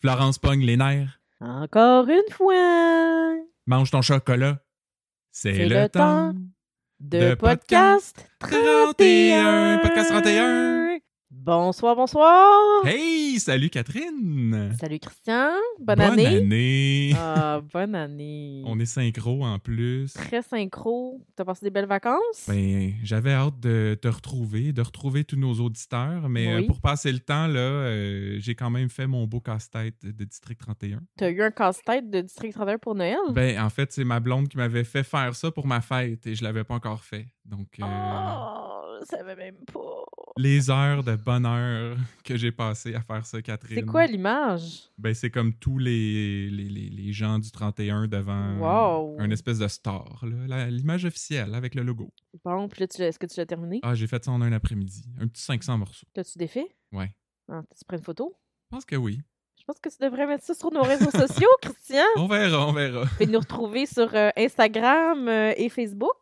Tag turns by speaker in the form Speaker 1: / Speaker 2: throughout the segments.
Speaker 1: Florence pogne les nerfs.
Speaker 2: Encore une fois.
Speaker 1: Mange ton chocolat. C'est le,
Speaker 2: le
Speaker 1: temps.
Speaker 2: De, podcast
Speaker 1: 31.
Speaker 2: 31.
Speaker 1: Podcast 31.
Speaker 2: Bonsoir, bonsoir.
Speaker 1: Hey, salut Catherine.
Speaker 2: Salut Christian. Bonne, année.
Speaker 1: année.
Speaker 2: Ah, bonne année.
Speaker 1: On est synchro en plus.
Speaker 2: Très synchro. T'as passé des belles vacances?
Speaker 1: Ben, j'avais hâte de te retrouver, de retrouver tous nos auditeurs, mais euh,
Speaker 2: Oui.
Speaker 1: pour passer le temps, là, euh, j'ai quand même fait mon beau casse-tête de District 31.
Speaker 2: T'as eu un casse-tête de District 31 pour Noël?
Speaker 1: Ben, en fait, c'est ma blonde qui m'avait fait faire ça pour ma fête et je l'avais pas encore fait. Donc, euh,
Speaker 2: Oh, je savais même pas.
Speaker 1: les heures de bonheur que j'ai passées à faire ça, Catherine.
Speaker 2: C'est quoi l'image?
Speaker 1: Ben, c'est comme tous les, les, les- les gens du 31 devant
Speaker 2: Wow.
Speaker 1: un espèce de star, l'image officielle avec le logo.
Speaker 2: Bon, puis là, tu l'as- est-ce que tu l'as terminé?
Speaker 1: Ah, j'ai fait ça en un après-midi. Un petit 500 morceaux.
Speaker 2: T'as-tu défait?
Speaker 1: Ouais.
Speaker 2: Ah, tu prends une photo?
Speaker 1: Je pense que oui.
Speaker 2: Je pense que tu devrais mettre ça sur nos réseaux sociaux, Christian.
Speaker 1: On verra, on verra.
Speaker 2: Vous pouvez nous retrouver sur euh, Instagram euh, et Facebook.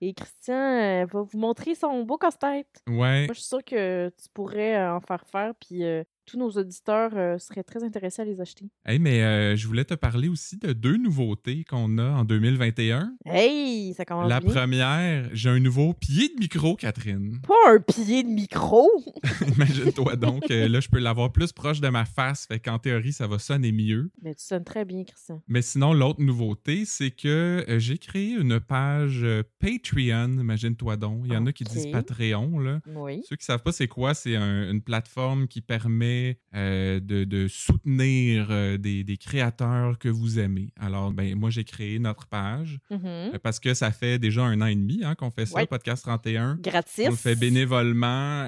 Speaker 2: Et Christian euh, va vous montrer son beau casse-tête.
Speaker 1: Ouais.
Speaker 2: Moi, je suis sûre que tu pourrais en faire faire, puis tous nos auditeurs euh, seraient très intéressés à les acheter.
Speaker 1: Hey, mais euh, je voulais te parler aussi de deux nouveautés qu'on a en 2021.
Speaker 2: Hey, ça commence
Speaker 1: La
Speaker 2: bien.
Speaker 1: première, j'ai un nouveau pied de micro, Catherine.
Speaker 2: Pas un pied de micro!
Speaker 1: Imagine-toi donc, euh, là, je peux l'avoir plus proche de ma face, fait qu'en théorie, ça va sonner mieux.
Speaker 2: Mais tu sonnes très bien, Christian.
Speaker 1: Mais sinon, l'autre nouveauté, c'est que euh, j'ai créé une page Patreon, imagine-toi donc. Il y en a qui disent Patreon, là.
Speaker 2: Oui.
Speaker 1: Ceux qui savent pas c'est quoi, c'est un- une plateforme qui permet euh, de, de soutenir euh, des, des créateurs que vous aimez. Alors, ben, moi, j'ai créé notre page
Speaker 2: Mhm.
Speaker 1: euh, parce que ça fait déjà un an et demi hein, qu'on fait ça,
Speaker 2: Ouais.
Speaker 1: Podcast 31.
Speaker 2: Gratis.
Speaker 1: On le fait bénévolement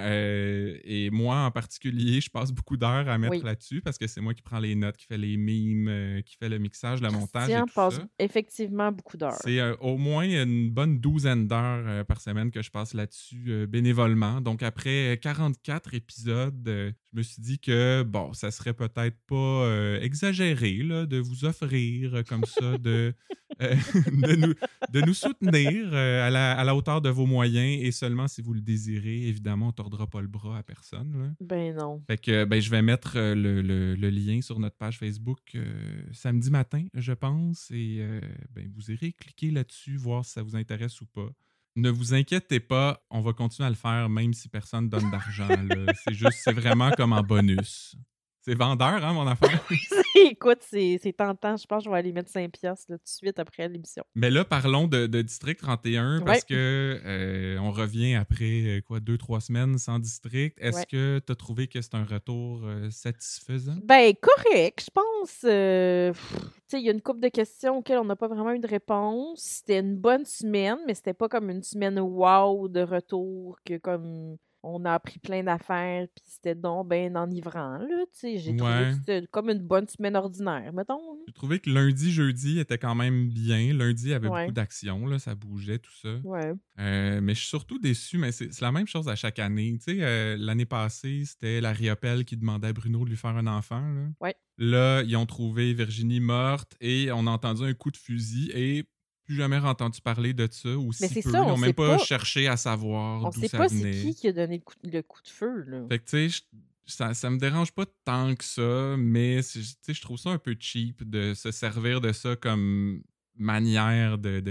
Speaker 1: et moi en particulier, je passe beaucoup d'heures à mettre
Speaker 2: Oui.
Speaker 1: là-dessus parce que c'est moi qui prends les notes, qui fait les mimes, qui fait le mixage, le montage et tout
Speaker 2: passe
Speaker 1: ça.
Speaker 2: effectivement beaucoup d'heures.
Speaker 1: C'est au moins une bonne douzaine d'heures par semaine que je passe là-dessus bénévolement. Donc après euh, 44 épisodes, je me suis dit que bon, ça serait peut-être pas euh, exagéré là, de vous offrir euh, comme ça de, euh, de, nous, de nous soutenir à, la, à la hauteur de vos moyens et seulement si vous le désirez. Évidemment, on tordra pas le bras à personne. là.
Speaker 2: Ben non.
Speaker 1: Fait que ben, je vais mettre le, le- le lien sur notre page Facebook samedi matin, je pense. Et ben, vous irez cliquer là-dessus, voir si ça vous intéresse ou pas. Ne vous inquiétez pas, on va continuer à le faire même si personne donne d'argent. c'est juste, c'est vraiment comme en bonus. C'est vendeur, hein, mon affaire?
Speaker 2: Écoute, c'est tentant. Je pense que je vais aller mettre 5 piastres tout de suite après l'émission.
Speaker 1: Mais là, parlons de, de District 31 parce
Speaker 2: Ouais.
Speaker 1: que euh, on revient après euh, quoi deux, trois semaines sans District. Est-ce
Speaker 2: Ouais.
Speaker 1: que tu as trouvé que c'est un retour euh, satisfaisant?
Speaker 2: Ben, correct, je pense. euh, pff, tu sais, il y a une couple de questions auxquelles on n'a pas vraiment eu de réponse. C'était une bonne semaine, mais c'était pas comme une semaine wow de retour que comme on a appris plein d'affaires, puis c'était donc ben enivrant, là. Tu sais, j'ai trouvé que c'était comme une bonne semaine ordinaire, mettons.
Speaker 1: J'ai trouvé que lundi, jeudi était quand même bien. Lundi, il y avait
Speaker 2: Ouais.
Speaker 1: beaucoup d'action, là, ça bougeait, tout ça.
Speaker 2: Ouais.
Speaker 1: Euh, mais je suis surtout déçu, mais c'est c'est la même chose à chaque année. Tu sais, euh, l'année passée, c'était la Riopelle qui demandait à Bruno de lui faire un enfant. Là,
Speaker 2: Ouais.
Speaker 1: Là, ils ont trouvé Virginie morte et on a entendu un coup de fusil et plus jamais entendu parler de ça ou si peu.
Speaker 2: ça, on
Speaker 1: n'ont
Speaker 2: sait
Speaker 1: même pas,
Speaker 2: pas-
Speaker 1: cherché à savoir
Speaker 2: On
Speaker 1: d'où
Speaker 2: sait
Speaker 1: ça
Speaker 2: pas c'est
Speaker 1: venait.
Speaker 2: qui qui a donné le coup, le coup de feu, là.
Speaker 1: Fait que, tu sais, ça, ça me dérange pas tant que ça, mais je trouve ça un peu cheap de se servir de ça comme manière de, de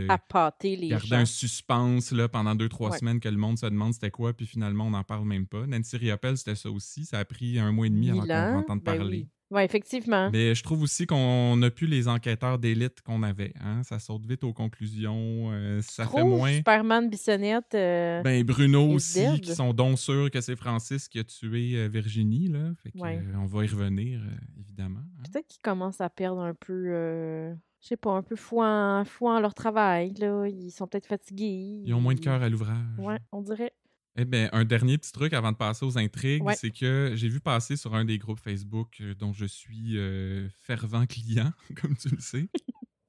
Speaker 2: les
Speaker 1: garder
Speaker 2: gens.
Speaker 1: un suspense là, pendant deux, trois
Speaker 2: Ouais.
Speaker 1: semaines que le monde se demande c'était quoi, puis finalement, on n'en parle même pas. Nancy Riopelle, c'était ça aussi. Ça a pris un mois et demi avant qu'on entende
Speaker 2: ben
Speaker 1: parler.
Speaker 2: oui. Effectivement.
Speaker 1: Mais je trouve aussi qu'on n'a plus les enquêteurs d'élite qu'on avait. hein. Ça saute vite aux conclusions. euh, ça fait moins.
Speaker 2: Superman Bissonnette. euh,
Speaker 1: Ben, Bruno aussi,
Speaker 2: dead.
Speaker 1: qui sont donc sûrs que c'est Francis qui a tué euh, Virginie. Là. Fait que,
Speaker 2: Ouais.
Speaker 1: euh, on va y revenir, évidemment. hein.
Speaker 2: Peut-être qu'ils commencent à perdre un peu, je sais pas, un peu foi en, foi en leur travail. Là. Ils sont peut-être fatigués.
Speaker 1: Ils ont moins de cœur à l'ouvrage.
Speaker 2: Ouais, on dirait.
Speaker 1: Eh bien, un dernier petit truc avant de passer aux intrigues,
Speaker 2: Ouais.
Speaker 1: c'est que j'ai vu passer sur un des groupes Facebook euh, dont je suis euh, fervent client, comme tu le sais.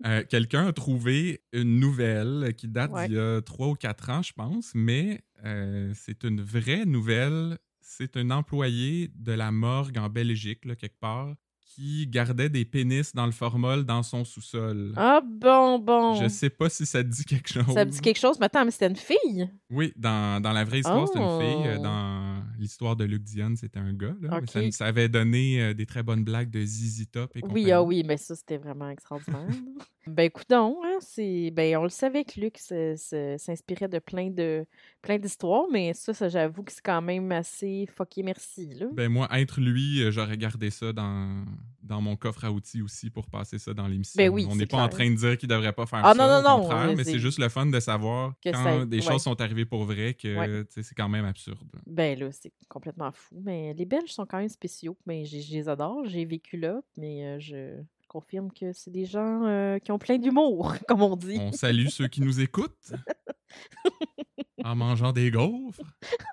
Speaker 1: euh, Quelqu'un a trouvé une nouvelle qui date
Speaker 2: Ouais.
Speaker 1: d'il y a trois ou quatre ans, je pense, mais euh, c'est une vraie nouvelle. C'est un employé de la morgue en Belgique, là, quelque part, qui gardait des pénis dans le formol dans son sous-sol.
Speaker 2: Ah bon, bon.
Speaker 1: Je sais pas si ça te dit quelque chose.
Speaker 2: Ça me dit quelque chose. Mais attends, mais c'était une fille?
Speaker 1: Oui, dans, dans la vraie histoire, c'est une
Speaker 2: Oh.
Speaker 1: fille. euh, Dans l'histoire de Luc Dion, c'était un gars. Là, mais ça, ça avait donné euh, des très bonnes blagues de ZZ Top et
Speaker 2: Oui, ah
Speaker 1: compagnie.
Speaker 2: oui, mais ça, c'était vraiment extraordinaire. ben, écoute donc, hein, c'est... Ben, on le savait que Luc s'inspirait de plein de plein d'histoires, mais ça, ça j'avoue que c'est quand même assez fucké merci, là.
Speaker 1: Ben moi, être lui, euh, j'aurais gardé ça dans, dans mon coffre à outils aussi pour passer ça dans l'émission.
Speaker 2: Ben oui,
Speaker 1: On n'est pas en train de dire qu'il devrait pas faire
Speaker 2: Ah
Speaker 1: ça,
Speaker 2: non, non,
Speaker 1: au
Speaker 2: non,
Speaker 1: contraire, mais
Speaker 2: c'est-
Speaker 1: juste le fun de savoir
Speaker 2: Que
Speaker 1: quand
Speaker 2: ça-
Speaker 1: des
Speaker 2: ouais.
Speaker 1: choses sont arrivées pour vrai que
Speaker 2: Ouais.
Speaker 1: c'est quand même absurde.
Speaker 2: Ben là, c'est complètement fou. Mais les Belges sont quand même spéciaux. Mais je je les adore. J'ai vécu là, mais euh, je confirme que c'est des gens euh, qui ont plein d'humour, comme on dit,
Speaker 1: On salue ceux qui nous écoutent en mangeant des gaufres.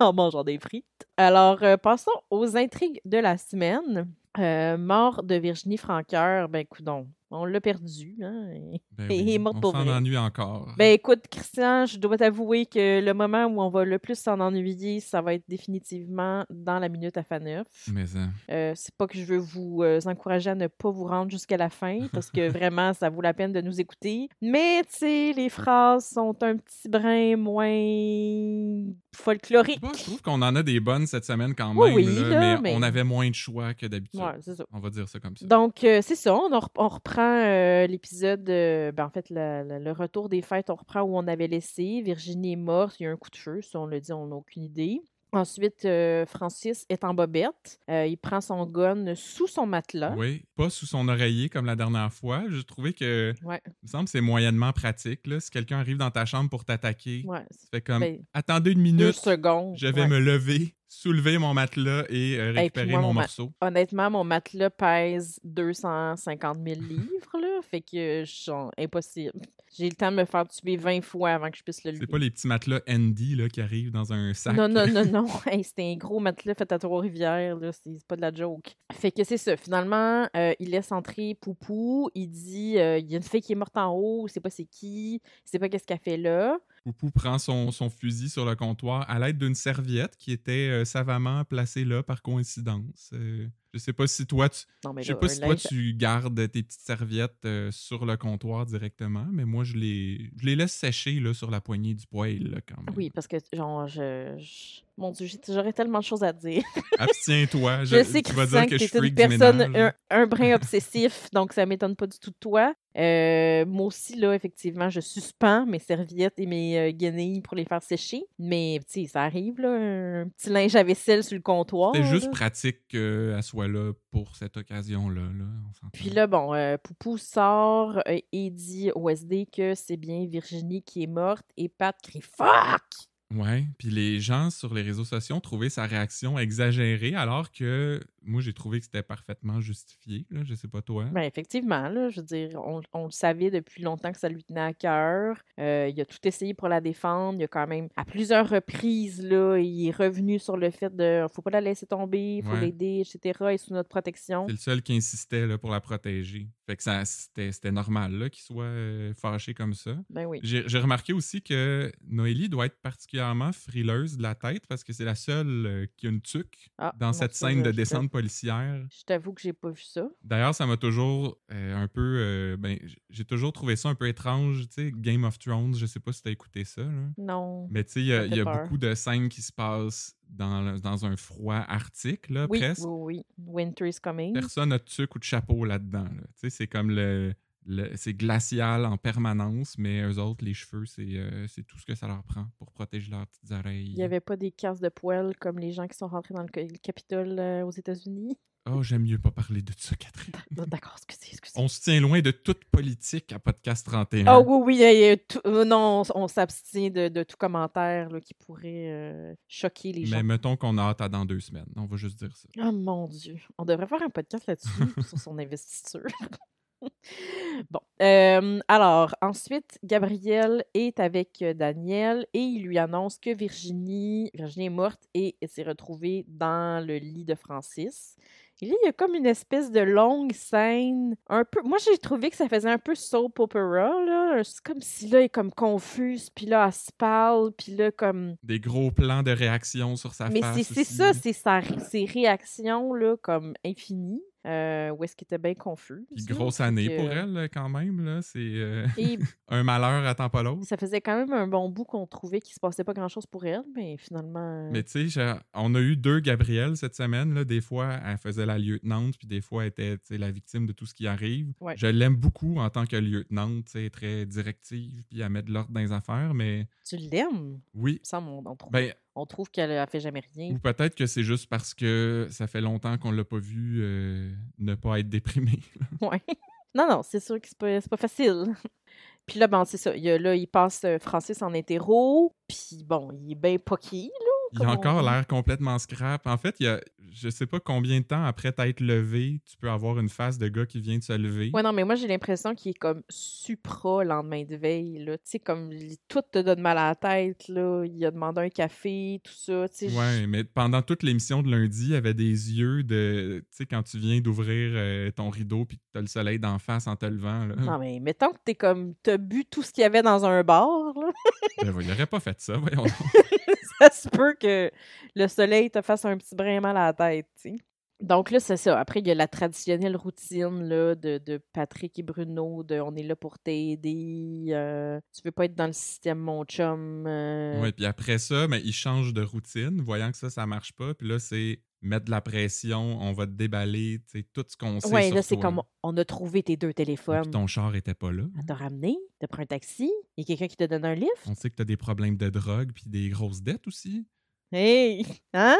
Speaker 2: en mangeant des frites. Alors, euh, passons aux intrigues de la semaine. Euh, mort de Virginie Franqueur, ben coudon, on l'a perdu. Hein?
Speaker 1: Ben oui,
Speaker 2: est morte
Speaker 1: on
Speaker 2: pour
Speaker 1: s'en ennuie encore.
Speaker 2: Ben écoute, Christian, je dois t'avouer que le moment où on va le plus s'en ennuyer, ça va être définitivement dans la minute à F9.
Speaker 1: Mais hein,
Speaker 2: Euh, c'est pas que je veux vous euh, encourager à ne pas vous rendre jusqu'à la fin, parce que vraiment, ça vaut la peine de nous écouter. Mais, tu sais, les phrases sont un petit brin moins folkloriques.
Speaker 1: je trouve qu'on en a des bonnes cette semaine quand même,
Speaker 2: oui,
Speaker 1: là,
Speaker 2: là,
Speaker 1: mais,
Speaker 2: mais-
Speaker 1: on avait moins de choix que d'habitude.
Speaker 2: Ouais, c'est ça.
Speaker 1: On va dire ça comme ça.
Speaker 2: Donc, euh, c'est ça, on reprend euh, l'épisode, euh, ben, en fait, la- la- le retour des fêtes, on reprend où on avait laissé. Virginie est morte, il y a un coup de feu, ça on l'a dit, on n'a aucune idée. Ensuite, euh, Francis est en bobette. Euh, il prend son gun sous son matelas.
Speaker 1: Oui, pas sous son oreiller comme la dernière fois. J'ai trouvé que,
Speaker 2: Ouais,
Speaker 1: il me semble que c'est moyennement pratique. Là. Si quelqu'un arrive dans ta chambre pour t'attaquer,
Speaker 2: ouais.
Speaker 1: tu fais comme
Speaker 2: Ben,
Speaker 1: attendez une
Speaker 2: Deux
Speaker 1: minute,
Speaker 2: secondes.
Speaker 1: je vais
Speaker 2: ouais.
Speaker 1: me lever, soulever mon matelas et euh, récupérer
Speaker 2: moi,
Speaker 1: mon morceau.
Speaker 2: Honnêtement, mon matelas pèse 250 000 livres, là. Fait que, genre, impossible. J'ai le temps de me faire tuer 20 fois avant que je puisse le lever.
Speaker 1: C'est pas les petits matelas Andy là, qui arrivent dans un sac.
Speaker 2: Non, non, non, non. Hey, c'était un gros matelas fait à Trois-Rivières, là. C'est c'est pas de la joke. Fait que c'est ça. Finalement, euh, il laisse entrer Poupou. Il dit euh, il y a une fille qui est morte en haut, il sait pas c'est qui, il sait pas qu'est-ce qu'elle fait là.
Speaker 1: Poupou prend son, son fusil sur le comptoir à l'aide d'une serviette qui était euh, savamment placée là par coïncidence. Euh, je sais pas si toi, tu,
Speaker 2: Non,
Speaker 1: je sais
Speaker 2: là,
Speaker 1: pas si toi
Speaker 2: linge-
Speaker 1: tu gardes tes petites serviettes euh, sur le comptoir directement, mais moi je les, je les laisse sécher là, sur la poignée du poêle là, quand même.
Speaker 2: Oui, parce que, genre, je. je- Mon Dieu, j'aurais tellement de choses à dire.
Speaker 1: Abstiens-toi.
Speaker 2: Je, sais,
Speaker 1: tu vas dire que
Speaker 2: que
Speaker 1: je
Speaker 2: t'es une personne, un, un brin obsessif, donc ça m'étonne pas du tout de toi. Euh, moi aussi, là, effectivement, je suspends mes serviettes et mes euh, guenilles pour les faire sécher. Mais, tu sais, ça arrive, là, un petit linge à vaisselle sur le comptoir.
Speaker 1: C'était juste
Speaker 2: là.
Speaker 1: pratique qu'elle soit là pour cette occasion-là. Là.
Speaker 2: Puis là, bon, euh, Poupou sort euh, et dit au SD que c'est bien Virginie qui est morte et Pat crie Fuck!
Speaker 1: Ouais, puis les gens sur les réseaux sociaux ont trouvé sa réaction exagérée, alors que moi, j'ai trouvé que c'était parfaitement justifié. Là, je sais pas toi.
Speaker 2: Ben, effectivement, là, je veux dire, on, on le savait depuis longtemps que ça lui tenait à cœur. Euh, il a tout essayé pour la défendre. Il a quand même, à plusieurs reprises, là, il est revenu sur le fait de faut pas la laisser tomber, faut
Speaker 1: Ouais.
Speaker 2: l'aider, etc. et sous notre protection.
Speaker 1: C'est le seul qui insistait là, pour la protéger. Fait que ça, c'était, normal là, qu'il soit euh, fâché comme ça.
Speaker 2: Ben oui.
Speaker 1: J'ai, j'ai remarqué aussi que Noélie doit être particulièrement frileuse de la tête parce que c'est la seule euh, qui a une tuque
Speaker 2: Ah,
Speaker 1: dans cette scène de descente policière.
Speaker 2: Je t'avoue que j'ai pas vu ça.
Speaker 1: D'ailleurs, ça m'a toujours euh, un peu. euh, ben, j'ai toujours trouvé ça un peu étrange. Tu sais, Game of Thrones, je sais pas si t'as écouté ça. Là.
Speaker 2: Non.
Speaker 1: Mais tu sais, il y a, y beaucoup de scènes qui se passent dans, dans un froid arctique, là,
Speaker 2: Oui,
Speaker 1: presque.
Speaker 2: oui, oui. Winter is coming.
Speaker 1: Personne n'a de tuque ou de chapeau là-dedans. là. Tu sais, c'est comme le. C'est glacial en permanence, mais eux autres, les cheveux, c'est euh, c'est tout ce que ça leur prend pour protéger leurs petites oreilles.
Speaker 2: Il y avait pas des casses de poêle comme les gens qui sont rentrés dans le, ca- le Capitole euh, aux États-Unis?
Speaker 1: Oh, j'aime mieux pas parler de ça, Catherine.
Speaker 2: D'accord, excusez, excusez.
Speaker 1: On se tient loin de toute politique à Podcast 31.
Speaker 2: Ah oui, oui, tout- euh, non, on, on s'abstient de, de tout commentaire là, qui pourrait choquer les gens.
Speaker 1: Mais mettons qu'on a hâte à dans deux semaines. On va juste dire ça.
Speaker 2: Oh mon Dieu, on devrait faire un podcast là-dessus sur son investiture. Bon, euh, alors ensuite, Gabriel est avec euh, Daniel et il lui annonce que Virginie, Virginie est morte et s'est retrouvée dans le lit de Francis. Et là, il y a comme une espèce de longue scène, un peu. Moi, j'ai trouvé que ça faisait un peu soap opera, là. C'est comme si là, elle est comme confuse, puis là, elle se parle, puis là, comme.
Speaker 1: Des gros plans de réaction sur sa
Speaker 2: Mais
Speaker 1: face.
Speaker 2: c'est c'est ça, c'est ses réactions, là, comme infinies. Euh, où est-ce qu'il était bien confus.
Speaker 1: Puis
Speaker 2: ça.
Speaker 1: grosse année
Speaker 2: que-
Speaker 1: pour elle, quand même. Là. C'est euh,
Speaker 2: Et
Speaker 1: un malheur attend pas l'autre.
Speaker 2: ça faisait quand même un bon bout qu'on trouvait qu'il se passait pas grand-chose pour elle, mais finalement...
Speaker 1: Mais tu sais, on a eu deux Gabrielle cette semaine. Là. Des fois, elle faisait la lieutenante, puis des fois, elle était la victime de tout ce qui arrive.
Speaker 2: Ouais.
Speaker 1: Je l'aime beaucoup en tant que lieutenante, très directive, puis à mettre de l'ordre dans les affaires, mais
Speaker 2: Tu l'aimes?
Speaker 1: oui.
Speaker 2: Il me semble, on, on trouve,
Speaker 1: Ben,
Speaker 2: on trouve qu'elle a fait jamais rien.
Speaker 1: ou peut-être que c'est juste parce que ça fait longtemps qu'on l'a pas vu euh, ne pas être déprimé.
Speaker 2: Ouais. Non, non, c'est sûr que c'est pas, pas facile. Puis là, bon, c'est ça. Il, là, il passe euh, Francis en hétéro. Puis bon, il est bien poqué, là.
Speaker 1: Il a
Speaker 2: on
Speaker 1: encore l'air complètement scrap. En fait, il y a, je sais pas combien de temps après t'être levé, tu peux avoir une face de gars qui vient de se lever.
Speaker 2: Ouais, non, mais moi, j'ai l'impression qu'il est comme supra le lendemain de veille, là. Tu sais, comme tout te donne mal à la tête, là. Il a demandé un café, tout ça. Tu sais, j-
Speaker 1: Ouais, mais pendant toute l'émission de lundi, il avait des yeux de. Tu sais, quand tu viens d'ouvrir euh, ton rideau puis que t'as le soleil d'en face en te levant. Là.
Speaker 2: Non, mais mettons que t'es comme. T'as bu tout ce qu'il y avait dans un bar, là.
Speaker 1: Ben, il aurait pas fait ça, voyons.
Speaker 2: ça se peut que le soleil te fasse un petit brin mal à la tête, tu sais. Donc là, c'est ça. Après, il y a la traditionnelle routine là, de, de Patrick et Bruno, de on est là pour t'aider, euh, tu veux pas être dans le système, mon chum. euh,
Speaker 1: Ouais, puis après ça, ben, il change de routine, voyant que ça, ça marche pas. Puis là, c'est mettre de la pression, on va te déballer, tu sais, tout ce qu'on sait.
Speaker 2: Ouais,
Speaker 1: sur
Speaker 2: là, c'est comme on a trouvé tes deux
Speaker 1: puis
Speaker 2: téléphones.
Speaker 1: ton char était pas là.
Speaker 2: On t'a ramené, t'as pris un taxi, il y a quelqu'un qui te donne un lift.
Speaker 1: On sait que t'as des problèmes de drogue puis des grosses dettes aussi.
Speaker 2: Hey! Hein?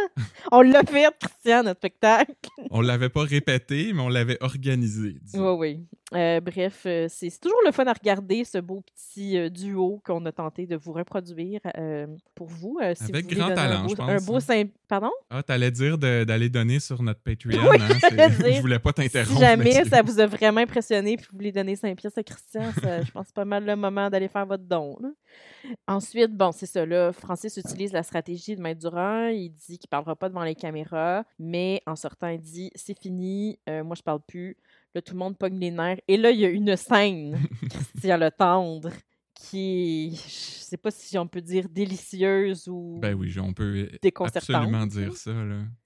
Speaker 2: On l'a fait, Christian, notre spectacle.
Speaker 1: On l'avait pas répété, mais on l'avait organisé. disons.
Speaker 2: Oui, oui. Euh, bref, euh, c'est toujours le fun à regarder ce beau petit euh, duo qu'on a tenté de vous reproduire euh, pour vous. si
Speaker 1: Avec
Speaker 2: vous
Speaker 1: grand
Speaker 2: un
Speaker 1: talent,
Speaker 2: beau-
Speaker 1: je pense,
Speaker 2: Un beau
Speaker 1: hein.
Speaker 2: Pardon?
Speaker 1: Ah, t'allais dire d'aller donner sur notre Patreon.
Speaker 2: Oui,
Speaker 1: hein? Je voulais pas t'interrompre.
Speaker 2: Si jamais ça vous a vraiment impressionné puis vous voulez donner 5 pièces à Christian, ça, je pense que c'est pas mal le moment d'aller faire votre don. là. Ensuite, bon, c'est ça, là, Francis utilise la stratégie de Maître Durand. Il dit qu'il parlera pas devant les caméras, mais en sortant, il dit c'est fini, euh, moi je parle plus. Là, tout le monde pogne les nerfs. Et là, il y a une scène, Christian Le Tendre, qui est, je sais pas si on peut dire délicieuse ou
Speaker 1: Ben oui, on peut
Speaker 2: déconcertante.
Speaker 1: absolument dire ça.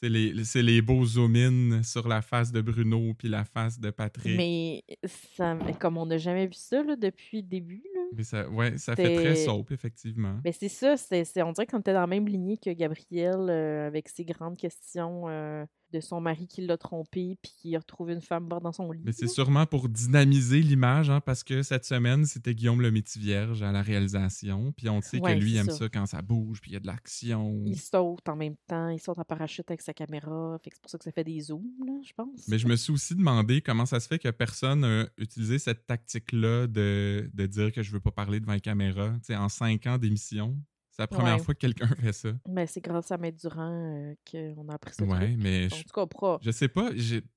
Speaker 1: C'est les, beaux zoom-in sur la face de Bruno puis la face de Patrick. Mais,
Speaker 2: Mais ça, comme on n'a jamais vu ça là, depuis le début, là.
Speaker 1: ça, ouais, ça fait très soap, effectivement.
Speaker 2: Ben c'est ça, c'est, c'est- on dirait qu'on était dans la même lignée que Gabriel euh, avec ses grandes questions euh, de son mari qui l'a trompé puis qui a retrouvé une femme morte dans son lit.
Speaker 1: Mais c'est sûrement pour dynamiser l'image, hein, parce que cette semaine, c'était Guillaume le Métivierge à la réalisation. Puis on sait
Speaker 2: Ouais,
Speaker 1: que lui aime
Speaker 2: ça.
Speaker 1: ça. quand ça bouge, puis il y a de l'action.
Speaker 2: Il saute en même temps, il saute en parachute avec sa caméra, fait c'est pour ça que ça fait des zooms, là, je pense.
Speaker 1: Mais je me suis aussi demandé comment ça se fait que personne n'a utilisé cette tactique-là de, de dire que je veux pas parler devant la caméra. Tu sais, en cinq ans d'émission, c'est la première
Speaker 2: Ouais.
Speaker 1: fois que quelqu'un fait ça.
Speaker 2: Mais c'est grâce à Maître Durand euh, qu'on a appris ça.
Speaker 1: Ouais, mais je,
Speaker 2: pourra-
Speaker 1: je sais pas,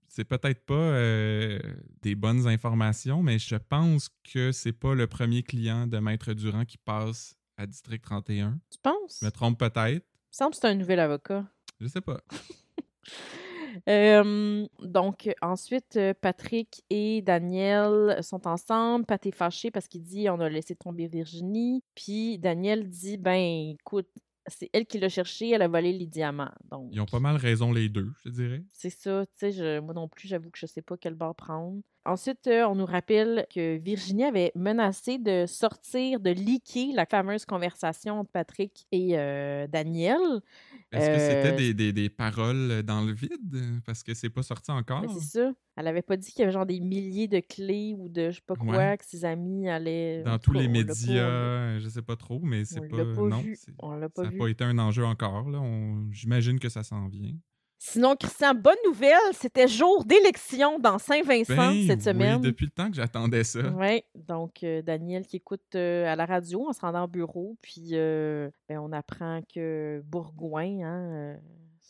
Speaker 1: c'est peut-être pas euh, des bonnes informations, mais je pense que c'est pas le premier client de Maître Durand qui passe à District 31.
Speaker 2: Tu penses?
Speaker 1: Je me trompe peut-être.
Speaker 2: Il me semble que c'est un nouvel avocat.
Speaker 1: Je sais pas.
Speaker 2: Euh, donc, ensuite, euh, Patrick et Daniel sont ensemble. Pat est fâché parce qu'il dit on a laissé tomber Virginie. Puis Daniel dit ben, écoute, c'est elle qui l'a cherché, elle a volé les diamants. Donc,
Speaker 1: Ils ont pas mal raison les deux, je dirais.
Speaker 2: c'est ça, tu sais, je- moi non plus, j'avoue que je sais pas quel bord prendre. Ensuite, euh, on nous rappelle que Virginie avait menacé de sortir, de leaker la fameuse conversation entre Patrick et euh, Daniel.
Speaker 1: Est-ce que c'était
Speaker 2: Euh,
Speaker 1: des, des- des paroles dans le vide? Parce que c'est pas sorti encore.
Speaker 2: Mais c'est ça. Elle avait pas dit qu'il y avait genre des milliers de clés ou de je sais pas quoi
Speaker 1: Ouais.
Speaker 2: que ses amis allaient. en
Speaker 1: Dans tous les médias, euh, je sais pas trop, mais c'est pas.
Speaker 2: pas
Speaker 1: non,
Speaker 2: vu.
Speaker 1: c'est-
Speaker 2: On l'a pas
Speaker 1: ça n'a pas été un enjeu encore. J'imagine que ça s'en vient.
Speaker 2: Sinon, Christian, bonne nouvelle, c'était jour d'élection dans Saint-Vincent
Speaker 1: Ben
Speaker 2: cette semaine.
Speaker 1: Oui, depuis le temps que j'attendais ça.
Speaker 2: Oui, donc euh, Daniel qui écoute euh, à la radio en se rendant au bureau, puis euh, ben, on apprend que Bourgoin, hein,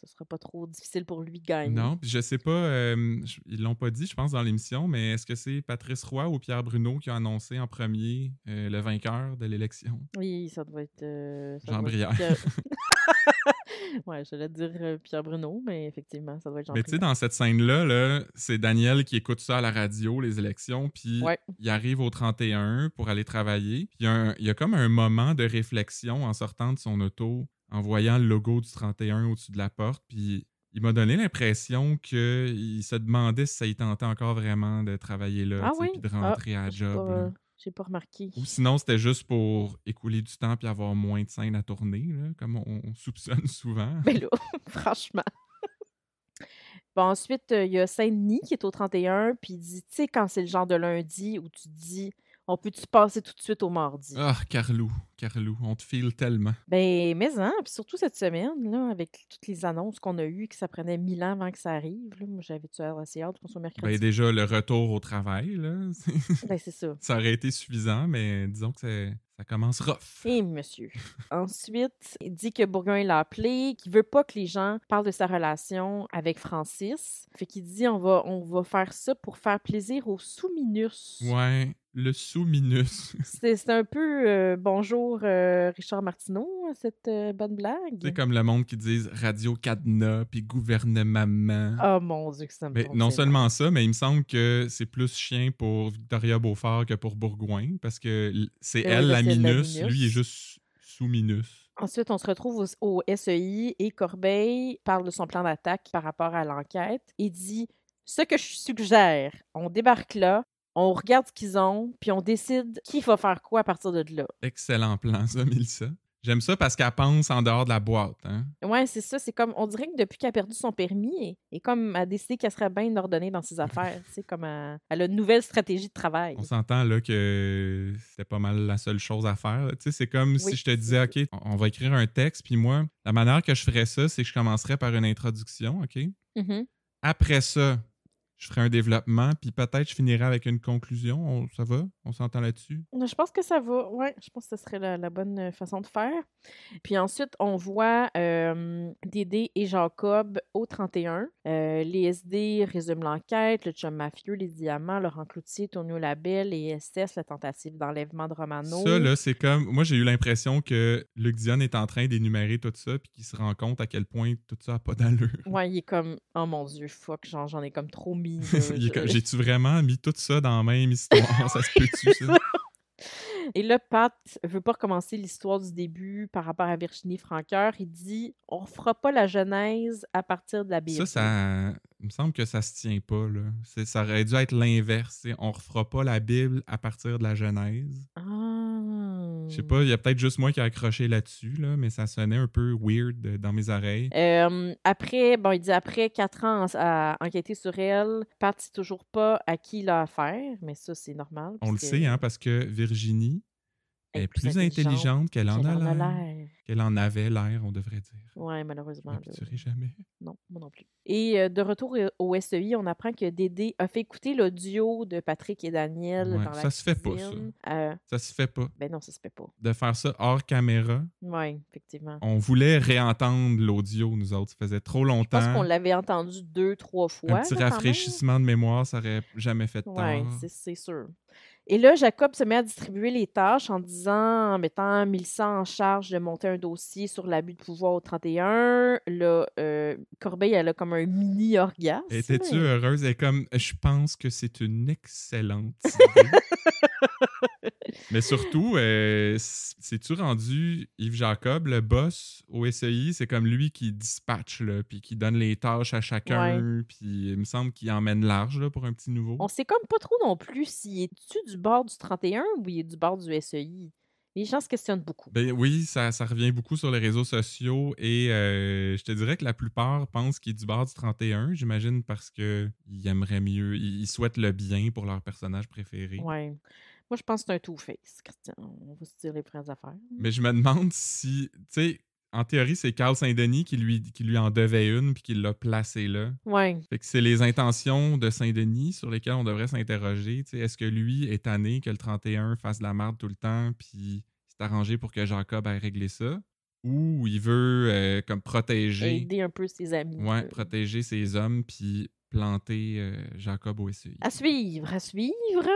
Speaker 2: ce sera pas trop difficile pour lui de gagner.
Speaker 1: Non, puis je sais pas, euh, ils l'ont pas dit, je pense, dans l'émission, mais est-ce que c'est Patrice Roy ou Pierre Bruno qui a annoncé en premier euh, le vainqueur de l'élection?
Speaker 2: Oui, ça doit être. euh, ça
Speaker 1: Jean
Speaker 2: doit être
Speaker 1: Brière.
Speaker 2: Pierre- ouais, j'allais dire euh, Pierre Bruno, mais effectivement, ça doit être Jean
Speaker 1: Mais tu sais, dans cette scène-là, là, c'est Daniel qui écoute ça à la radio, les élections, puis
Speaker 2: Ouais.
Speaker 1: il arrive au 31 pour aller travailler. Puis il y, a un- il y a comme un moment de réflexion en sortant de son auto, en voyant le logo du 31 au-dessus de la porte, puis il m'a donné l'impression qu'il se demandait si ça y tentait encore vraiment de travailler là,
Speaker 2: Ah oui?
Speaker 1: puis de
Speaker 2: Ah,
Speaker 1: rentrer à job.
Speaker 2: pas, j'ai pas remarqué.
Speaker 1: Ou sinon, c'était juste pour écouler du temps puis avoir moins de scènes à tourner, là, comme on, on soupçonne souvent.
Speaker 2: Ben là, franchement. Bon, ensuite, euh, il y a Saint-Denis qui est au 31, puis il dit, tu sais, quand c'est le genre de lundi où tu dis, on peut-tu passer tout de suite au mardi?
Speaker 1: Ah, Carlou, Carlou, on te file tellement.
Speaker 2: Ben, mais hein, puis surtout cette semaine, là, avec toutes les annonces qu'on a eues, que ça prenait mille ans avant que ça arrive. Là, moi, j'avais-tu assez hâte qu'on soit
Speaker 1: Ben
Speaker 2: mercredi?
Speaker 1: déjà, le retour au travail, là,
Speaker 2: Ben, c'est ça.
Speaker 1: ça aurait été suffisant, mais disons que c'est- ça commence rough.
Speaker 2: Et monsieur. Ensuite, il dit que Bourgoin l'a appelé, qu'il veut pas que les gens parlent de sa relation avec Francis. Fait qu'il dit on va, on va faire ça pour faire plaisir aux sous-minus.
Speaker 1: Ouais, le sous-minus.
Speaker 2: C'est un peu euh, bonjour euh, Richard Martineau, cette euh, bonne blague.
Speaker 1: C'est comme le monde qui disent Radio Cadenas puis gouvernement.
Speaker 2: Oh mon Dieu, que ça me
Speaker 1: Mais non seulement ça, mais il me semble que c'est plus chien pour Victoria Beaufort que pour Bourgoin, parce que c'est elle la minus, lui il est juste sous-minus.
Speaker 2: Ensuite, on se retrouve au, au SEI et Corbeil parle de son plan d'attaque par rapport à l'enquête et dit Ce que je suggère, on débarque là, on regarde ce qu'ils ont, puis on décide qui va faire quoi à partir de là.
Speaker 1: Excellent plan, ça, Mélissa. J'aime ça parce qu'elle pense en dehors de la boîte. Hein?
Speaker 2: Ouais, c'est ça. C'est comme, on dirait que depuis qu'elle a perdu son permis, et, comme elle a décidé qu'elle serait bien ordonnée dans ses affaires. C'est comme elle, elle a une nouvelle stratégie de travail.
Speaker 1: On s'entend là que c'était pas mal la seule chose à faire. Tu sais, c'est comme si
Speaker 2: Oui,
Speaker 1: je te disais, OK, on va écrire un texte, puis moi, la manière que je ferais ça, c'est que je commencerais par une introduction, OK?
Speaker 2: Mhm.
Speaker 1: Après ça, je ferai un développement, puis peut-être je finirai avec une conclusion. On- ça va? On s'entend là-dessus?
Speaker 2: Je pense que ça va. Ouais, je pense que ce serait la, la bonne euh, façon de faire. Puis ensuite, on voit euh, Dédé et Jacob au 31. Euh, les SD résument l'enquête, le chum mafieux, les diamants, Laurent Cloutier, Tonio Labelle et SS, la tentative d'enlèvement de Romano.
Speaker 1: Ça, là, c'est comme. Moi, j'ai eu l'impression que Luc Dion est en train d'énumérer tout ça, puis qu'il se rend compte à quel point tout ça n'a pas d'allure.
Speaker 2: Ouais, il est comme, oh mon Dieu, fuck, j'en ai comme trop mis. je-
Speaker 1: J'ai-tu vraiment mis tout ça dans la même histoire? ça se peut-tu, ça?
Speaker 2: Et là, Pat veut pas recommencer l'histoire du début par rapport à Virginie Franqueur. Il dit on fera pas la Genèse à partir de la Bible.
Speaker 1: Ça, ça. Il me semble que ça se tient pas, là. Ça aurait dû être l'inverse. On refera pas la Bible à partir de la Genèse.
Speaker 2: Ah.
Speaker 1: Je sais pas, il y a peut-être juste moi qui ai accroché là-dessus, là, mais ça sonnait un peu weird dans mes oreilles.
Speaker 2: Euh, après, bon, il dit après quatre ans à enquêter sur elle, Pat sait toujours pas à qui il a affaire, mais ça, c'est normal.
Speaker 1: On le sait, hein, parce que Virginie
Speaker 2: elle
Speaker 1: est plus intelligente qu'elle en
Speaker 2: en a
Speaker 1: l'air. Qu'elle en avait l'air, on devrait dire.
Speaker 2: Ouais, malheureusement.
Speaker 1: Je m'habituerai jamais.
Speaker 2: Non, moi non plus. Et euh, de retour au SEI, on apprend que Dédé a fait écouter l'audio de Patrick et Daniel
Speaker 1: Ouais,
Speaker 2: dans la
Speaker 1: ça se fait pas, ça.
Speaker 2: Euh,
Speaker 1: Ça se fait pas.
Speaker 2: ben non, ça se fait pas.
Speaker 1: De faire ça hors caméra.
Speaker 2: Oui, effectivement.
Speaker 1: On voulait réentendre l'audio, nous autres. Ça faisait trop
Speaker 2: Je pense
Speaker 1: longtemps.
Speaker 2: qu'on l'avait entendu deux, trois fois.
Speaker 1: Un petit
Speaker 2: là,
Speaker 1: rafraîchissement de mémoire, ça aurait jamais fait de tort.
Speaker 2: Oui, c'est sûr. Et là, Jacob se met à distribuer les tâches en disant, en mettant Mélissa en charge de monter un dossier sur l'abus de pouvoir au 31. Là, euh, Corbeil, elle a comme un mini-orgasme.
Speaker 1: Étais-tu heureuse? Elle est comme, je pense que c'est une excellente idée. Mais surtout, euh, c'est-tu rendu Yves Jacob, le boss au SEI? C'est comme lui qui dispatche, là, puis qui donne les tâches à chacun, puis il me semble qu'il emmène large là, pour un petit nouveau.
Speaker 2: On sait comme pas trop non plus s'il est-tu du bord du 31 ou il est du bord du SEI. Les gens se questionnent beaucoup.
Speaker 1: Ben oui, ça, ça revient beaucoup sur les réseaux sociaux et euh, je te dirais que la plupart pensent qu'il est du bord du 31, j'imagine parce qu'ils aimeraient mieux, ils, ils souhaitent le bien pour leur personnage préféré.
Speaker 2: Ouais. Moi, je pense que c'est un two-face, Christian. On va se dire les vraies affaires.
Speaker 1: Mais je me demande si, tu sais, en théorie, c'est Carl Saint-Denis qui lui, qui lui en devait une puis qui l'a placé là.
Speaker 2: Ouais.
Speaker 1: Fait que c'est les intentions de Saint-Denis sur lesquelles on devrait s'interroger. Tu sais, Est-ce que lui est tanné que le 31 fasse de la merde tout le temps puis s'est arrangé pour que Jacob ait réglé ça? Ou il veut euh, comme protéger,
Speaker 2: Aider un peu ses amis.
Speaker 1: ouais,
Speaker 2: là.
Speaker 1: protéger ses hommes puis planter euh, Jacob au SEI?
Speaker 2: À suivre, à suivre.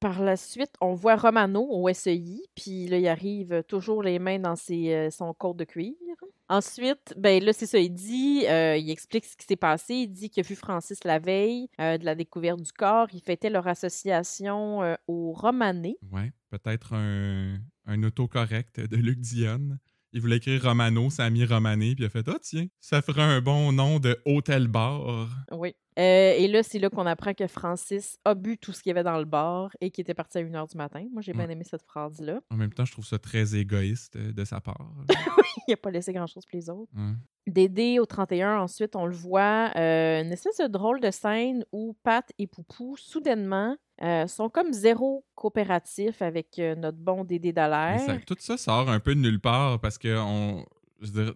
Speaker 2: Par la suite, on voit Romano au SEI, puis là, il arrive toujours les mains dans euh, son code de cuir. Ensuite, ben là, c'est ça, il dit, euh, il explique ce qui s'est passé, il dit qu'il a vu Francis la veille euh, de la découverte du corps, il fêtait leur association au Romané.
Speaker 1: Ouais, peut-être un, un autocorrect de Luc Dionne. Il voulait écrire Romano, ça a mis Romané, puis il a fait Ah, tiens, ça ferait un bon nom de hôtel-bar.
Speaker 2: Oui. Euh, et là, c'est là qu'on apprend que Francis a bu tout ce qu'il y avait dans le bar et qu'il était parti à 1h du matin. Moi, j'ai bien aimé cette phrase-là.
Speaker 1: En même temps, je trouve ça très égoïste euh, de sa part.
Speaker 2: il n'a pas laissé grand-chose pour les autres. Dédé au 31, ensuite, on le voit, euh, une espèce de drôle de scène où Pat et Poupou, soudainement, euh, sont comme zéro coopératifs avec euh, notre bon Dédé Dallaire.
Speaker 1: Tout ça sort un peu de nulle part parce que on,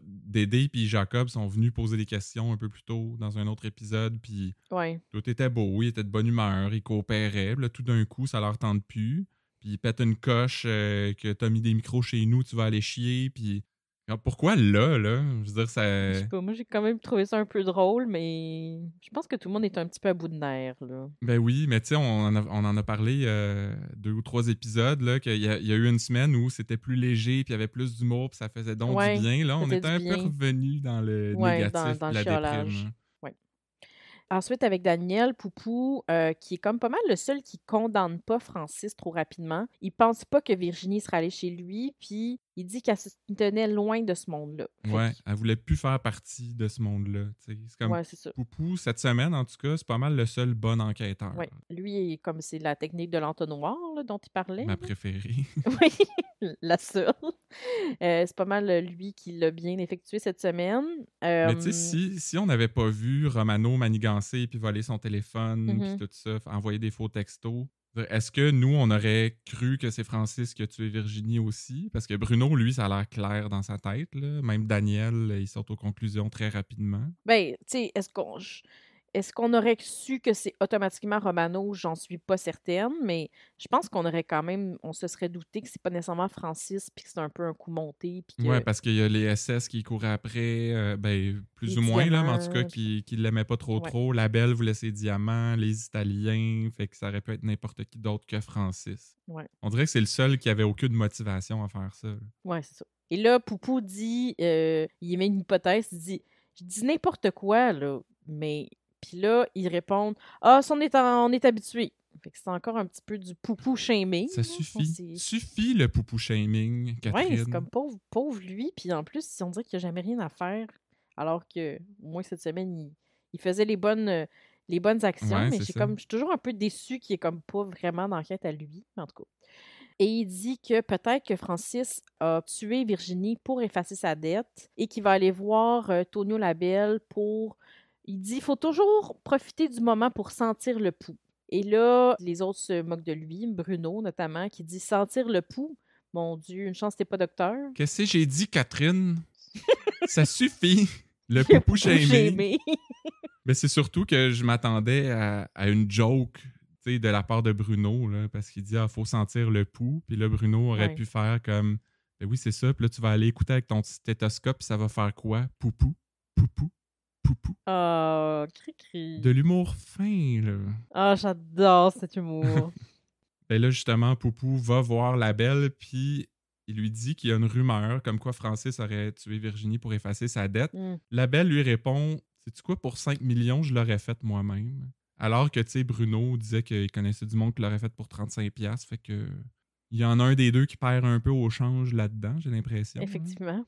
Speaker 1: Dédé et Jacob sont venus poser des questions un peu plus tôt dans un autre épisode, puis tout était beau, ils étaient de bonne humeur, ils coopéraient. tout d'un coup, ça leur tente plus. Puis ils pètent une coche que t'as mis des micros chez nous, tu vas aller chier, puis pourquoi là, là? Je veux dire, ça.
Speaker 2: Je sais pas, moi j'ai quand même trouvé ça un peu drôle, mais je pense que tout le monde est un petit peu à bout de nerfs, là.
Speaker 1: Ben oui, mais tu sais, on, en a, parlé euh, deux ou trois épisodes, là, qu'il y, a eu une semaine où c'était plus léger, puis il y avait plus d'humour, puis ça faisait donc du bien. Là, on était un peu revenu dans le négatif, dans, la déprime.
Speaker 2: Ensuite, avec Daniel Poupou, euh, qui est comme pas mal le seul qui condamne pas Francis trop rapidement. Il pense pas que Virginie sera allée chez lui, puis il dit qu'elle se tenait loin de ce monde-là.
Speaker 1: Ouais, elle voulait plus faire partie de ce monde-là. C'est comme ouais, ça. Poupou, cette semaine, en tout cas, c'est pas mal le seul bon enquêteur.
Speaker 2: Ouais. Lui, comme c'est la technique de l'entonnoir dont il parlait.
Speaker 1: Ma préférée.
Speaker 2: oui, la seule. Euh, c'est pas mal lui qui l'a bien effectué cette semaine.
Speaker 1: Mais tu sais, si, si on n'avait pas vu Romano manigancer puis voler son téléphone, puis mm-hmm. tout ça, envoyer des faux textos, est-ce que nous, on aurait cru que c'est Francis qui a tué Virginie aussi? Parce que Bruno, lui, ça a l'air clair dans sa tête. Même Daniel, il sort aux conclusions très rapidement.
Speaker 2: Ben, tu sais, est-ce qu'on. Est-ce qu'on aurait su que c'est automatiquement Romano? J'en suis pas certaine, mais je pense qu'on aurait quand même, on se serait douté que c'est pas nécessairement Francis, puis que c'est un peu un coup monté.
Speaker 1: Ouais, parce qu'il y a les SS qui couraient après, euh, ben, plus ou moins, là, mais en tout cas, qui, qui l'aimaient pas trop trop. La Belle voulait ses diamants, les Italiens, fait que ça aurait pu être n'importe qui d'autre que Francis.
Speaker 2: Ouais.
Speaker 1: On dirait que c'est le seul qui avait aucune motivation à faire ça.
Speaker 2: Ouais, c'est ça. Et là, Poupou dit, euh, il émet une hypothèse, il dit, je dis n'importe quoi, là, mais puis là, ils répondent Ah, ça, on est, on est habitué. Fait que c'est encore un petit peu du poupou shaming.
Speaker 1: Ça suffit. Suffit le poupou shaming, Catherine.
Speaker 2: Ouais, c'est comme pauvre, pauvre lui. Puis en plus, on dirait qu'il n'a jamais rien à faire. Alors que, moi, cette semaine, il, faisait les bonnes, les bonnes actions. mais j'ai comme, je suis toujours un peu déçu qu'il est comme pas vraiment d'enquête à lui, en tout cas. Et il dit que peut-être que Francis a tué Virginie pour effacer sa dette et qu'il va aller voir euh, Tonio Labelle pour il dit il faut toujours profiter du moment pour sentir le pouls. Et là, les autres se moquent de lui, Bruno notamment, qui dit sentir le pouls? Mon Dieu, une chance t'es pas docteur.
Speaker 1: Qu'est-ce que j'ai dit, Catherine? Ça suffit. Le poupou shaming. Mais c'est surtout que je m'attendais à, une joke de la part de Bruno, là, parce qu'il dit ah, faut sentir le pouls. Puis là, Bruno aurait pu faire comme ben oui, c'est ça. Puis là, tu vas aller écouter avec ton stéthoscope, puis ça va faire quoi? Poupou, poupou, Poupou.
Speaker 2: Oh, cri-cri.
Speaker 1: De l'humour fin, là.
Speaker 2: Ah, j'adore cet humour.
Speaker 1: ben là, justement, Poupou va voir la belle, puis il lui dit qu'il y a une rumeur comme quoi Francis aurait tué Virginie pour effacer sa dette. Mm. La belle lui répond Sais-tu quoi, pour 5 millions, je l'aurais fait moi-même. Alors que, tu sais, Bruno disait qu'il connaissait du monde qui l'aurait fait pour 35$. Fait que. Il y en a un des deux qui perd un peu au change là-dedans, j'ai l'impression.
Speaker 2: Effectivement.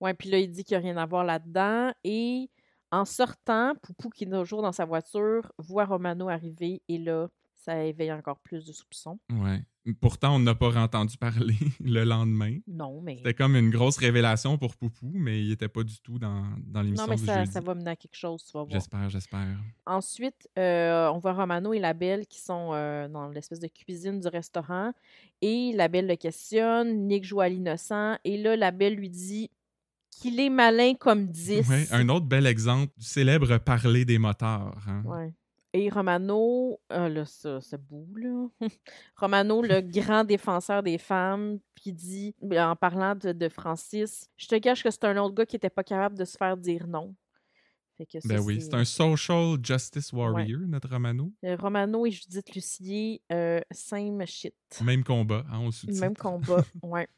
Speaker 2: Ouais, puis là, il dit qu'il n'y a rien à voir là-dedans. Et en sortant, Poupou, qui est toujours dans sa voiture, voit Romano arriver et là, ça éveille encore plus de soupçons.
Speaker 1: Ouais. Pourtant, on n'a pas entendu parler le lendemain.
Speaker 2: Non, mais.
Speaker 1: C'était comme une grosse révélation pour Poupou, mais il n'était pas du tout dans, dans l'émission. Non, mais
Speaker 2: ça, ça, va mener à quelque chose, tu vas voir.
Speaker 1: J'espère, j'espère.
Speaker 2: Ensuite, euh, on voit Romano et la Belle qui sont euh, dans l'espèce de cuisine du restaurant. Et la Belle le questionne. Nick joue à l'innocent. Et là, la Belle lui dit qu'il est malin comme 10.
Speaker 1: Ouais, un autre bel exemple du célèbre parler des moteurs. Hein.
Speaker 2: Ouais. Et Romano, ah là, ça, ça boue, là. Romano, le grand défenseur des femmes, qui dit, en parlant de, Francis, je te cache que c'est un autre gars qui n'était pas capable de se faire dire non.
Speaker 1: Fait que ben oui, c'est un social justice warrior, notre Romano.
Speaker 2: Euh, Romano et Judith Lucier, euh, same shit.
Speaker 1: Même combat, hein, au sous
Speaker 2: Même combat, ouais.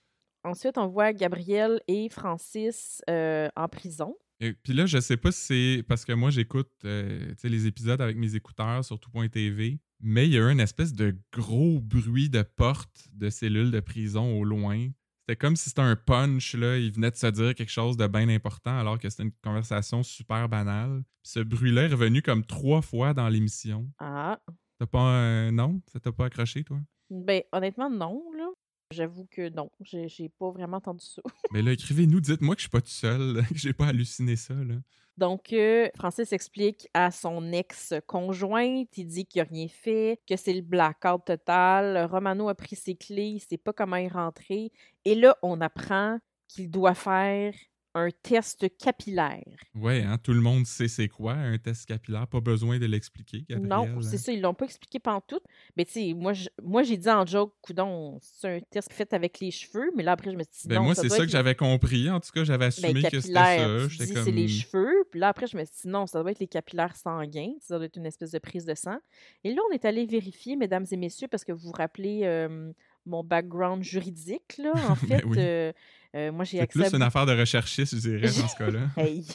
Speaker 2: Ensuite, on voit Gabriel et Francis euh, en prison.
Speaker 1: Et puis là, je sais pas si c'est parce que moi, j'écoute euh, les épisodes avec mes écouteurs sur tout.tv, mais il y a eu une espèce de gros bruit de porte de cellule de prison au loin. C'était comme si c'était un punch, là. Il venait de se dire quelque chose de bien important alors que c'était une conversation super banale. Puis ce bruit-là est revenu comme trois fois dans l'émission.
Speaker 2: Ah.
Speaker 1: T'as pas. euh, non? Ça t'a pas accroché, toi?
Speaker 2: Ben, honnêtement, non, là. J'avoue que non. J'ai j'ai pas vraiment entendu ça.
Speaker 1: Mais là, écrivez-nous, dites-moi que je suis pas tout seul, que j'ai pas halluciné ça, là.
Speaker 2: Donc, euh, Francis explique à son ex-conjointe, il dit qu'il n'a rien fait, que c'est le blackout total. Romano a pris ses clés, il sait pas comment y rentrer. Et là, on apprend qu'il doit faire un test capillaire.
Speaker 1: Ouais, hein, tout le monde sait c'est quoi, un test capillaire. Pas besoin de l'expliquer.
Speaker 2: Non, c'est ça, ils l'ont pas expliqué tout. Mais tu sais, moi, moi j'ai dit en joke, coudon, c'est un test fait avec les cheveux, mais là après, je me suis dit,
Speaker 1: Ben
Speaker 2: non,
Speaker 1: moi, c'est ça que j'avais compris. En tout cas, j'avais
Speaker 2: Ben,
Speaker 1: assumé que c'était ça.
Speaker 2: tu
Speaker 1: J'étais
Speaker 2: dis
Speaker 1: comme...
Speaker 2: c'est les cheveux. Puis là, après, je me suis dit non, ça doit être les capillaires sanguins. Ça doit être une espèce de prise de sang. Et là, on est allé vérifier, mesdames et messieurs, parce que vous vous rappelez euh, mon background juridique, là. En
Speaker 1: Ben
Speaker 2: fait,
Speaker 1: oui.
Speaker 2: euh, euh, moi, j'ai
Speaker 1: C'est
Speaker 2: accès à
Speaker 1: plus une affaire de recherchiste, je dirais, dans ce cas-là.
Speaker 2: Hey.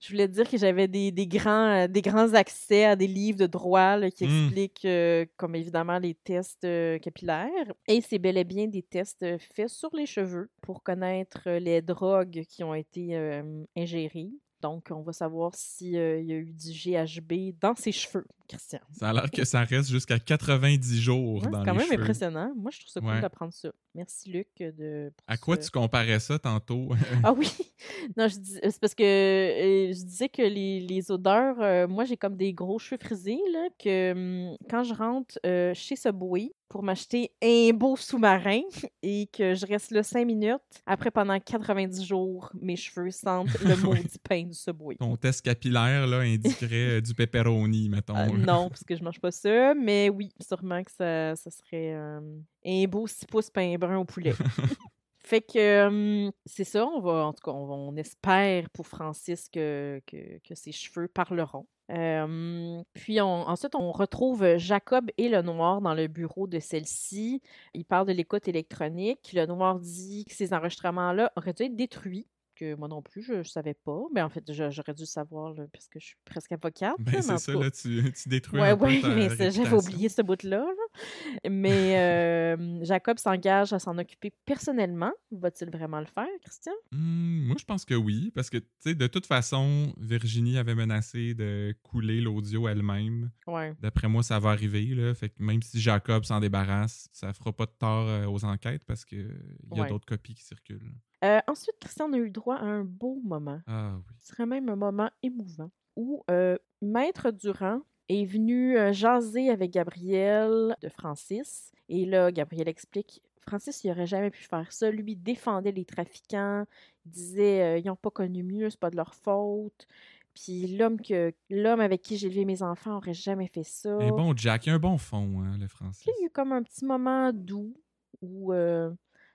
Speaker 2: Je voulais dire que j'avais des, des grands, euh, des grands accès à des livres de droit là, qui
Speaker 1: Mm.
Speaker 2: expliquent, euh, comme évidemment, les tests euh, capillaires. Et c'est bel et bien des tests faits sur les cheveux pour connaître les drogues qui ont été euh, ingérées. Donc, on va savoir s'il y a eu du GHB dans ses cheveux, Christian.
Speaker 1: Ça a l'air que ça reste jusqu'à 90 jours
Speaker 2: Ouais,
Speaker 1: dans
Speaker 2: c'est quand
Speaker 1: les
Speaker 2: même
Speaker 1: cheveux.
Speaker 2: impressionnant. Moi, je trouve ça cool
Speaker 1: Ouais.
Speaker 2: d'apprendre ça. Merci, Luc. De,
Speaker 1: À quoi tu comparais ça tantôt?
Speaker 2: Ah oui! Non, je dis, c'est parce que euh, je disais que les, les odeurs, euh, moi j'ai comme des gros cheveux frisés, là, que hum, quand je rentre euh, chez Subway pour m'acheter un beau sous-marin et que je reste là cinq minutes, après pendant 90 jours, mes cheveux sentent le maudit pain du Subway.
Speaker 1: Ton test capillaire là, indiquerait du pepperoni, mettons.
Speaker 2: Euh, non, parce que je mange pas ça, mais oui, sûrement que ça, ça serait euh, un beau 6 pouces pain brun au poulet. Fait que hum, c'est ça, on va, en tout cas, on, va- on espère pour Francis que, que, que ses cheveux parleront. Euh, puis on- ensuite, on retrouve Jacob et le Noir dans le bureau de celle-ci. Ils parlent de l'écoute électronique. Le Noir dit que ces enregistrements-là auraient dû être détruits. Que moi non plus, je ne savais pas. Mais en fait, j'aurais dû le savoir là, parce que je suis presque avocate.
Speaker 1: Ben,
Speaker 2: mais
Speaker 1: c'est ça, là, tu, tu détruis
Speaker 2: Ouais,
Speaker 1: un
Speaker 2: ouais, mais j'avais oublié ce bout-là. là. Mais euh, Jacob s'engage à s'en occuper personnellement. Va-t-il vraiment le faire, Christian?
Speaker 1: Hmm, moi, je pense que oui, parce que, tu sais, de toute façon, Virginie avait menacé de couler l'audio elle-même.
Speaker 2: Ouais.
Speaker 1: D'après moi, ça va arriver, là. Fait que même si Jacob s'en débarrasse, ça fera pas de tort euh, aux enquêtes parce que il y a
Speaker 2: Ouais.
Speaker 1: d'autres copies qui circulent.
Speaker 2: Euh, ensuite, Christian, on a eu droit à un beau moment.
Speaker 1: Ah oui.
Speaker 2: Ce serait même un moment émouvant où euh, Maître Durand est venu euh, jaser avec Gabriel de Francis. Et là, Gabriel explique Francis, il n'aurait jamais pu faire ça. Lui, il défendait les trafiquants. Il disait ils n'ont pas connu mieux, c'est pas de leur faute. Puis l'homme que l'homme avec qui j'ai élevé mes enfants aurait jamais fait ça.
Speaker 1: Un bon Jack, il a un bon fond, hein, le Francis.
Speaker 2: Il y a eu comme un petit moment doux où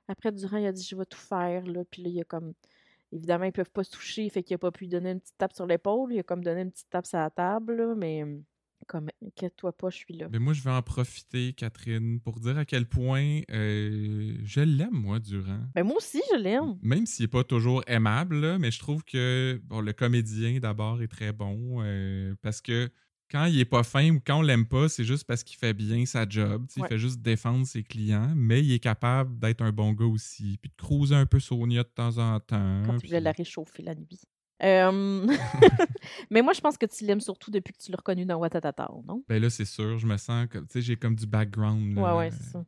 Speaker 2: après Durand, il a dit je vais tout faire. Là. Puis là, il y a comme. Évidemment, ils peuvent pas se toucher, fait qu'il a pas pu lui donner une petite tape sur l'épaule. Il a comme donné une petite tape sur la table, là, mais comme inquiète-toi pas, je suis là.
Speaker 1: Mais moi, je vais en profiter, Catherine, pour dire à quel point euh, je l'aime, moi, Durand.
Speaker 2: Ben moi aussi, je l'aime.
Speaker 1: Même s'il n'est pas toujours aimable, là, mais je trouve que bon, le comédien, d'abord, est très bon. euh, parce que quand il est pas fin ou quand on l'aime pas, c'est juste parce qu'il fait bien sa job.
Speaker 2: Ouais.
Speaker 1: Il fait juste défendre ses clients, mais il est capable d'être un bon gars aussi. Puis de cruiser un peu Sonia de temps en temps.
Speaker 2: Quand tu
Speaker 1: puis-
Speaker 2: voulais la réchauffer la nuit. Euh, mais moi, je pense que tu l'aimes surtout depuis que tu l'as reconnu dans Watatata, non?
Speaker 1: Ben là, c'est sûr, je me sens comme. Tu sais, j'ai comme du background.
Speaker 2: Ouais,
Speaker 1: là.
Speaker 2: ouais, c'est ça.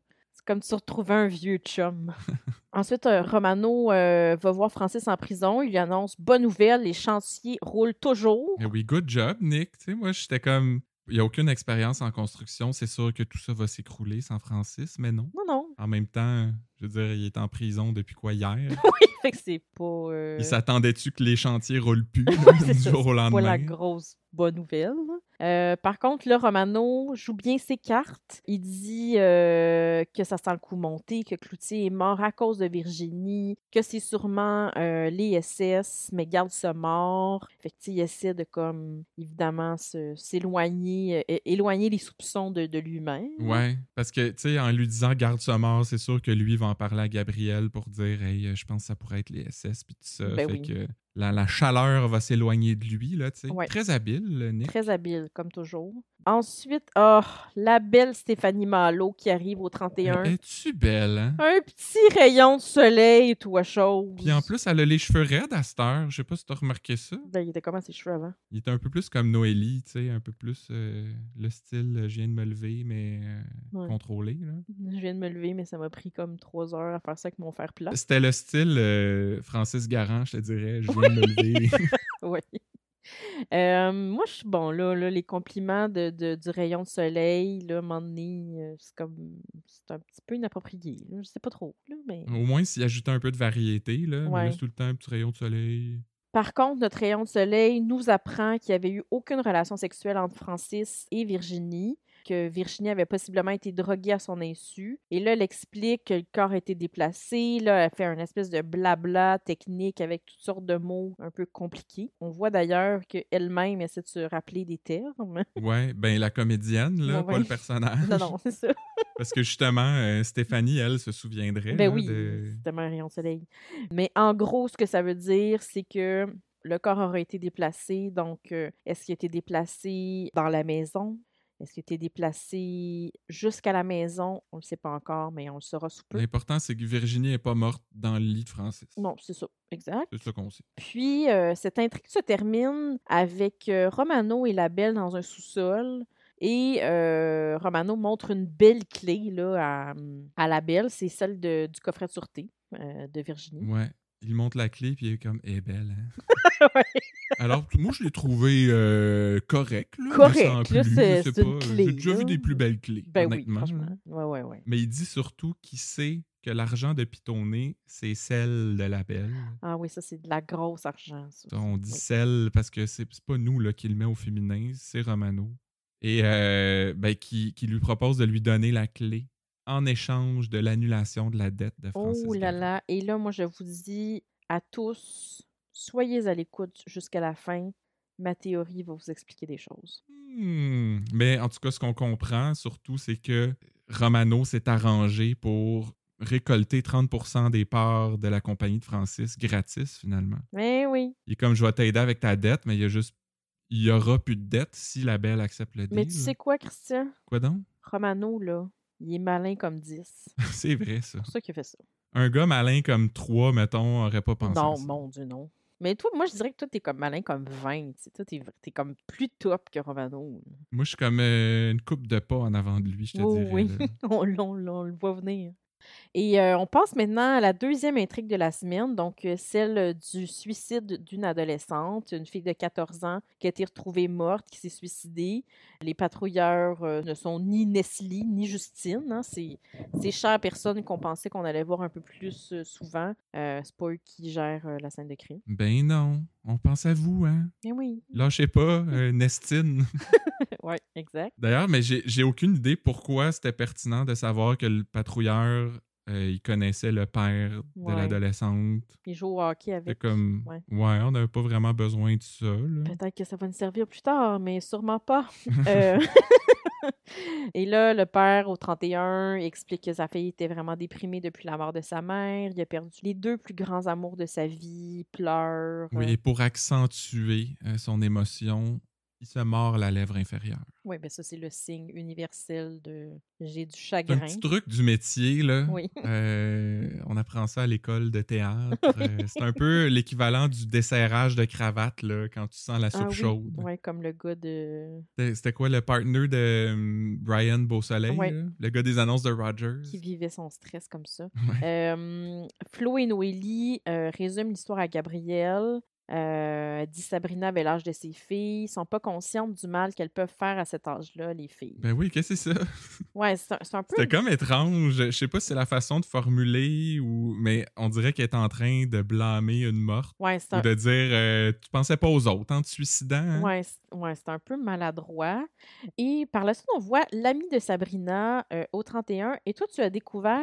Speaker 2: Comme tu retrouvais un vieux chum. Ensuite, euh, Romano euh, va voir Francis en prison. Il lui annonce Bonne nouvelle, les chantiers roulent toujours.
Speaker 1: Mais oui, good job, Nick. Tu sais, moi, j'étais comme. Il n'y a aucune expérience en construction. C'est sûr que tout ça va s'écrouler sans Francis, mais non.
Speaker 2: Non, non.
Speaker 1: En même temps, je veux dire, il est en prison depuis quoi hier?
Speaker 2: Oui, fait que c'est pas. euh,
Speaker 1: Il s'attendait-tu que les chantiers roulent plus
Speaker 2: c'est
Speaker 1: du
Speaker 2: ça,
Speaker 1: jour au
Speaker 2: c'est pas la grosse bonne nouvelle. Euh, par contre, là, Romano joue bien ses cartes. Il dit euh, que ça sent le coup monter, que Cloutier est mort à cause de Virginie, que c'est sûrement euh, les SS, mais garde ce mort. Fait que, il essaie de, comme, évidemment, s'éloigner, éloigner les soupçons de, de lui-même.
Speaker 1: Ouais, parce que, tu sais, en lui disant garde ce mort, c'est sûr que lui va en parler à Gabriel pour dire, hey, je pense que ça pourrait être les SS, puis tout ça.
Speaker 2: Ben
Speaker 1: fait
Speaker 2: oui.
Speaker 1: que la, la chaleur va s'éloigner de lui, là.
Speaker 2: Ouais.
Speaker 1: Très habile, le Nick.
Speaker 2: Très habile, comme toujours. Ensuite, oh, la belle Stéphanie Malo qui arrive au 31.
Speaker 1: Es-tu belle, hein?
Speaker 2: Un petit rayon de soleil, toi, chose.
Speaker 1: Puis en plus, elle a les cheveux raides à cette heure. Je sais pas si t'as remarqué ça.
Speaker 2: Ben, il était comment ses cheveux avant?
Speaker 1: Il était un peu plus comme Noélie, tu sais, un peu plus euh, le style euh, je viens de me lever, mais euh,
Speaker 2: Ouais.
Speaker 1: contrôlé. Là.
Speaker 2: Je viens de me lever, mais ça m'a pris comme trois heures à faire ça avec mon fer plat.
Speaker 1: C'était le style Francis Garand, je te dirais. Je viens de me lever.
Speaker 2: Oui. Euh, moi, je suis bon, là, là, les compliments de, de- du rayon de soleil, là, à un moment donné, c'est comme, c'est un petit peu inapproprié, là, je sais pas trop, là, mais...
Speaker 1: Au moins, s'il ajoutait un peu de variété, là. Mais
Speaker 2: Ouais.
Speaker 1: là, tout le temps un petit rayon de soleil.
Speaker 2: Par contre, notre rayon de soleil nous apprend qu'il n'y avait eu aucune relation sexuelle entre Francis et Virginie, que Virginie avait possiblement été droguée à son insu. Et là, elle explique que le corps a été déplacé. Là, elle fait un espèce de blabla technique avec toutes sortes de mots un peu compliqués. On voit d'ailleurs qu'elle-même essaie de se rappeler des termes.
Speaker 1: Ouais, ben la comédienne, là, pas
Speaker 2: ouais.
Speaker 1: le personnage.
Speaker 2: non, non, c'est ça.
Speaker 1: Parce que justement, euh, Stéphanie, elle, se souviendrait.
Speaker 2: Ben
Speaker 1: là,
Speaker 2: oui,
Speaker 1: de-
Speaker 2: c'est tellement un rayon de soleil. Mais en gros, ce que ça veut dire, c'est que le corps aurait été déplacé. Donc, euh, est-ce qu'il a été déplacé dans la maison? Est-ce qu'il a été déplacé jusqu'à la maison? On ne le sait pas encore, mais on le saura sous peu.
Speaker 1: L'important, c'est que Virginie n'est pas morte dans le lit de Francis.
Speaker 2: Non, c'est ça, exact.
Speaker 1: C'est ça qu'on sait.
Speaker 2: Puis, euh, cette intrigue se termine avec euh, Romano et la belle dans un sous-sol. Et euh, Romano montre une belle clé là, à, à la belle. C'est celle de- du coffret de sûreté de Virginie.
Speaker 1: Ouais. Il monte la clé, puis il est comme, est belle, hein?
Speaker 2: Ouais.
Speaker 1: Alors, moi, je l'ai trouvé euh, correct, là.
Speaker 2: Correct, là,
Speaker 1: plus, je
Speaker 2: c'est-
Speaker 1: sais pas.
Speaker 2: clé,
Speaker 1: J'ai déjà vu des plus belles clés,
Speaker 2: Ben oui,
Speaker 1: honnêtement.
Speaker 2: franchement. Ouais, ouais, ouais.
Speaker 1: Mais il dit surtout qu'il sait que l'argent de Pitonné, c'est celle de la belle.
Speaker 2: Ah oui, ça, c'est de la grosse argent, ça.
Speaker 1: On dit
Speaker 2: Oui.
Speaker 1: celle parce que c'est c'est pas nous là, qui le met au féminin, c'est Romano. Et euh, ben, qui, qui lui propose de lui donner la clé en échange de l'annulation de la dette de Francis.
Speaker 2: Oh là là. Et là, moi, je vous dis à tous, soyez à l'écoute jusqu'à la fin. Ma théorie va vous expliquer des choses.
Speaker 1: Hmm. Mais en tout cas, ce qu'on comprend surtout, c'est que Romano s'est arrangé pour récolter 30% des parts de la compagnie de Francis gratis, finalement.
Speaker 2: Mais oui.
Speaker 1: Il est comme, je vais t'aider avec ta dette, mais il y a juste... Il y aura plus de dette si la belle accepte le deal.
Speaker 2: Mais tu sais quoi, Christian?
Speaker 1: Quoi donc?
Speaker 2: Romano, là, il est malin comme 10.
Speaker 1: c'est vrai, ça.
Speaker 2: C'est pour ça qu'il fait ça.
Speaker 1: Un gars malin comme 3, mettons, aurait pas pensé
Speaker 2: non,
Speaker 1: à ça.
Speaker 2: mon Dieu, non. Mais toi, moi, je dirais que toi, t'es comme malin comme 20. tu sais. Toi, t'es t'es comme plus top que Romano. là.
Speaker 1: Moi, je suis comme euh, une coupe de pas en avant de lui, je te
Speaker 2: Oh,
Speaker 1: dirais.
Speaker 2: oui, on, l'on- l'on- on le voit venir. Et on passe maintenant à la deuxième intrigue de la semaine, donc celle du suicide d'une adolescente, une fille de 14 ans qui a été retrouvée morte, qui s'est suicidée. Les patrouilleurs ne sont ni Nestlé ni Justine. hein, c'est ces chères personnes qu'on pensait qu'on allait voir un peu plus souvent. C'est pas eux qui gèrent la scène de crime.
Speaker 1: Ben non, on pense à vous, hein?
Speaker 2: Mais oui,
Speaker 1: Lâchez pas, euh, Nestine.
Speaker 2: ouais, exact.
Speaker 1: D'ailleurs, mais j'ai aucune idée pourquoi c'était pertinent de savoir que le patrouilleur, euh, il connaissait le père de l'adolescente.
Speaker 2: Ils jouent au hockey avec.
Speaker 1: comme,
Speaker 2: ouais.
Speaker 1: ouais, on n'avait pas vraiment besoin de ça.
Speaker 2: Peut-être que ça va nous servir plus tard, mais sûrement pas. Euh, Et là, le père, au 31, explique que sa fille était vraiment déprimée depuis la mort de sa mère. Il a perdu les deux plus grands amours de sa vie, pleure.
Speaker 1: Oui, et pour accentuer euh, son émotion, il se mord la lèvre inférieure.
Speaker 2: Oui, ben ça, c'est le signe universel de j'ai du
Speaker 1: C'est un
Speaker 2: chagrin.
Speaker 1: petit truc du métier, là.
Speaker 2: Oui.
Speaker 1: Euh, on apprend ça à l'école de théâtre. Euh, c'est un peu l'équivalent du desserrage de cravate, là, quand tu sens la soupe
Speaker 2: Ah oui,
Speaker 1: chaude.
Speaker 2: ouais, comme le gars de.
Speaker 1: C'était- quoi le partner de hum, Brian Beausoleil, là? le gars des annonces de Rogers?
Speaker 2: qui vivait son stress comme ça. Euh, Flo et Noélie euh, résument l'histoire à Gabrielle. Euh, dit Sabrina avait l'âge de ses filles, sont pas conscientes du mal qu'elles peuvent faire à cet âge-là, les filles.
Speaker 1: Ben oui, qu'est-ce que c'est ça?
Speaker 2: Ouais, c'est un, peu.
Speaker 1: C'était comme étrange. Je sais pas si c'est la façon de formuler ou. Mais on dirait qu'elle est en train de blâmer une morte.
Speaker 2: Ouais, c'est
Speaker 1: Ou
Speaker 2: un,
Speaker 1: de dire euh, Tu pensais pas aux autres en te suicidant. hein?
Speaker 2: ouais, c'est- ouais, c'est un peu maladroit. Et par la suite, on voit l'ami de Sabrina euh, au 31. Et toi, tu as découvert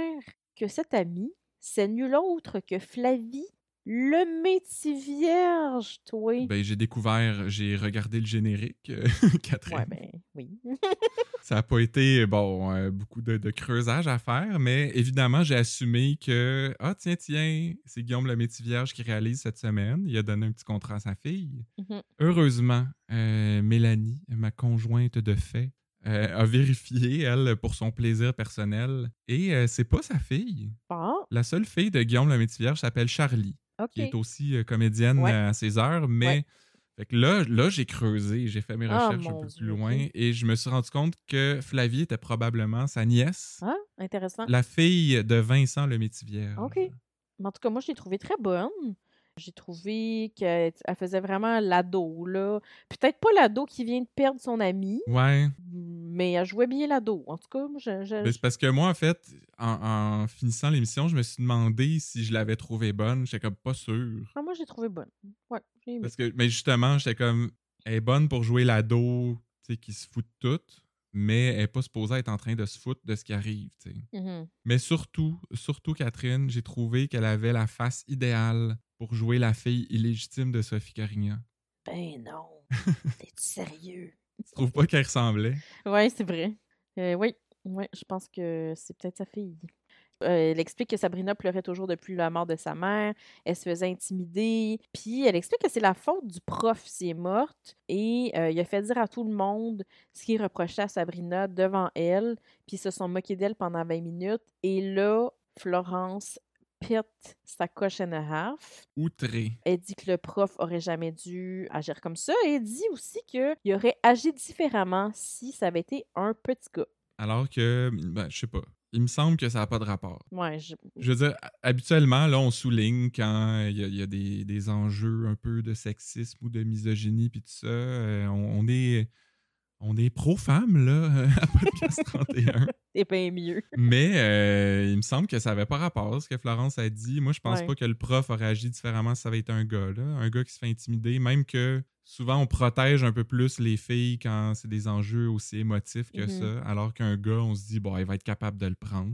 Speaker 2: que cet ami, c'est nul autre que Flavie, Le métier vierge, toi.
Speaker 1: Ben, j'ai découvert, j'ai regardé le générique, euh, Catherine.
Speaker 2: ouais, ben oui.
Speaker 1: Ça n'a pas été, bon, euh, beaucoup de, de creusage à faire, mais évidemment, j'ai assumé que, ah, tiens, tiens, c'est Guillaume le métier vierge qui réalise cette semaine. Il a donné un petit contrat à sa fille.
Speaker 2: Mhm.
Speaker 1: Heureusement, euh, Mélanie, ma conjointe de fait, euh, a vérifié, elle, pour son plaisir personnel. Et euh, c'est pas sa fille.
Speaker 2: Bon,
Speaker 1: La seule fille de Guillaume le métier vierge s'appelle Charlie, Qui est aussi euh, comédienne
Speaker 2: Ouais.
Speaker 1: à ses heures, mais.
Speaker 2: Ouais.
Speaker 1: Fait que là, là j'ai creusé, j'ai fait mes
Speaker 2: Ah,
Speaker 1: recherches un peu
Speaker 2: Dieu,
Speaker 1: plus loin et je me suis rendu compte que Flavie était probablement sa nièce,
Speaker 2: Ah, intéressant.
Speaker 1: la fille de Vincent le métier vierge.
Speaker 2: OK. Mais en tout cas, moi, je l'ai trouvée très bonne. J'ai trouvé qu'elle elle faisait vraiment l'ado, là. Peut-être pas l'ado qui vient de perdre son ami,
Speaker 1: Ouais,
Speaker 2: mais elle jouait bien l'ado. En tout cas, moi, je... je-
Speaker 1: mais c'est parce que moi, en fait, en, en finissant l'émission, je me suis demandé si je l'avais trouvée bonne. J'étais comme pas sûr.
Speaker 2: Ah, moi, je l'ai trouvée bonne. Ouais, j'ai.
Speaker 1: Parce que, mais justement, j'étais comme, elle est bonne pour jouer l'ado, tu sais, qui se fout de tout, mais elle est pas supposée être en train de se foutre de ce qui arrive, tu sais.
Speaker 2: Mhm.
Speaker 1: Mais surtout, surtout Catherine, j'ai trouvé qu'elle avait la face idéale pour jouer la fille illégitime de Sophie Carignan.
Speaker 2: Ben non. T'es sérieux?
Speaker 1: Tu trouves pas qu'elle ressemblait?
Speaker 2: Ouais, c'est vrai. Euh, oui, ouais, je pense que c'est peut-être sa fille. Euh, elle explique que Sabrina pleurait toujours depuis la mort de sa mère. Elle se faisait intimider. Puis elle explique que c'est la faute du prof si elle est morte. Et euh, il a fait dire à tout le monde ce qu'il reprochait à Sabrina devant elle. Puis ils se sont moqués d'elle pendant 20 minutes. Et là, Florence pète sa coche and a half.
Speaker 1: Outré.
Speaker 2: Elle dit que le prof aurait jamais dû agir comme ça. Et elle dit aussi qu'il aurait agi différemment si ça avait été un petit gars.
Speaker 1: Alors que, ben, je sais pas. Il me semble que ça n'a pas de rapport.
Speaker 2: Ouais, je...
Speaker 1: Je veux dire, habituellement, là, on souligne quand il y a, il y a des, des enjeux un peu de sexisme ou de misogynie puis tout ça. Euh, on, on est, on est pro-femme, là, à Podcast 31.
Speaker 2: C'est bien mieux.
Speaker 1: Mais euh, il me semble que ça n'avait pas rapport à ce que Florence a dit. Moi, je pense
Speaker 2: Ouais.
Speaker 1: pas que le prof aurait agi différemment si ça avait été un gars, là. Un gars qui se fait intimider, même que souvent on protège un peu plus les filles quand c'est des enjeux aussi émotifs que
Speaker 2: Mhm.
Speaker 1: ça, alors qu'un gars, on se dit, bon, il va être capable de le prendre.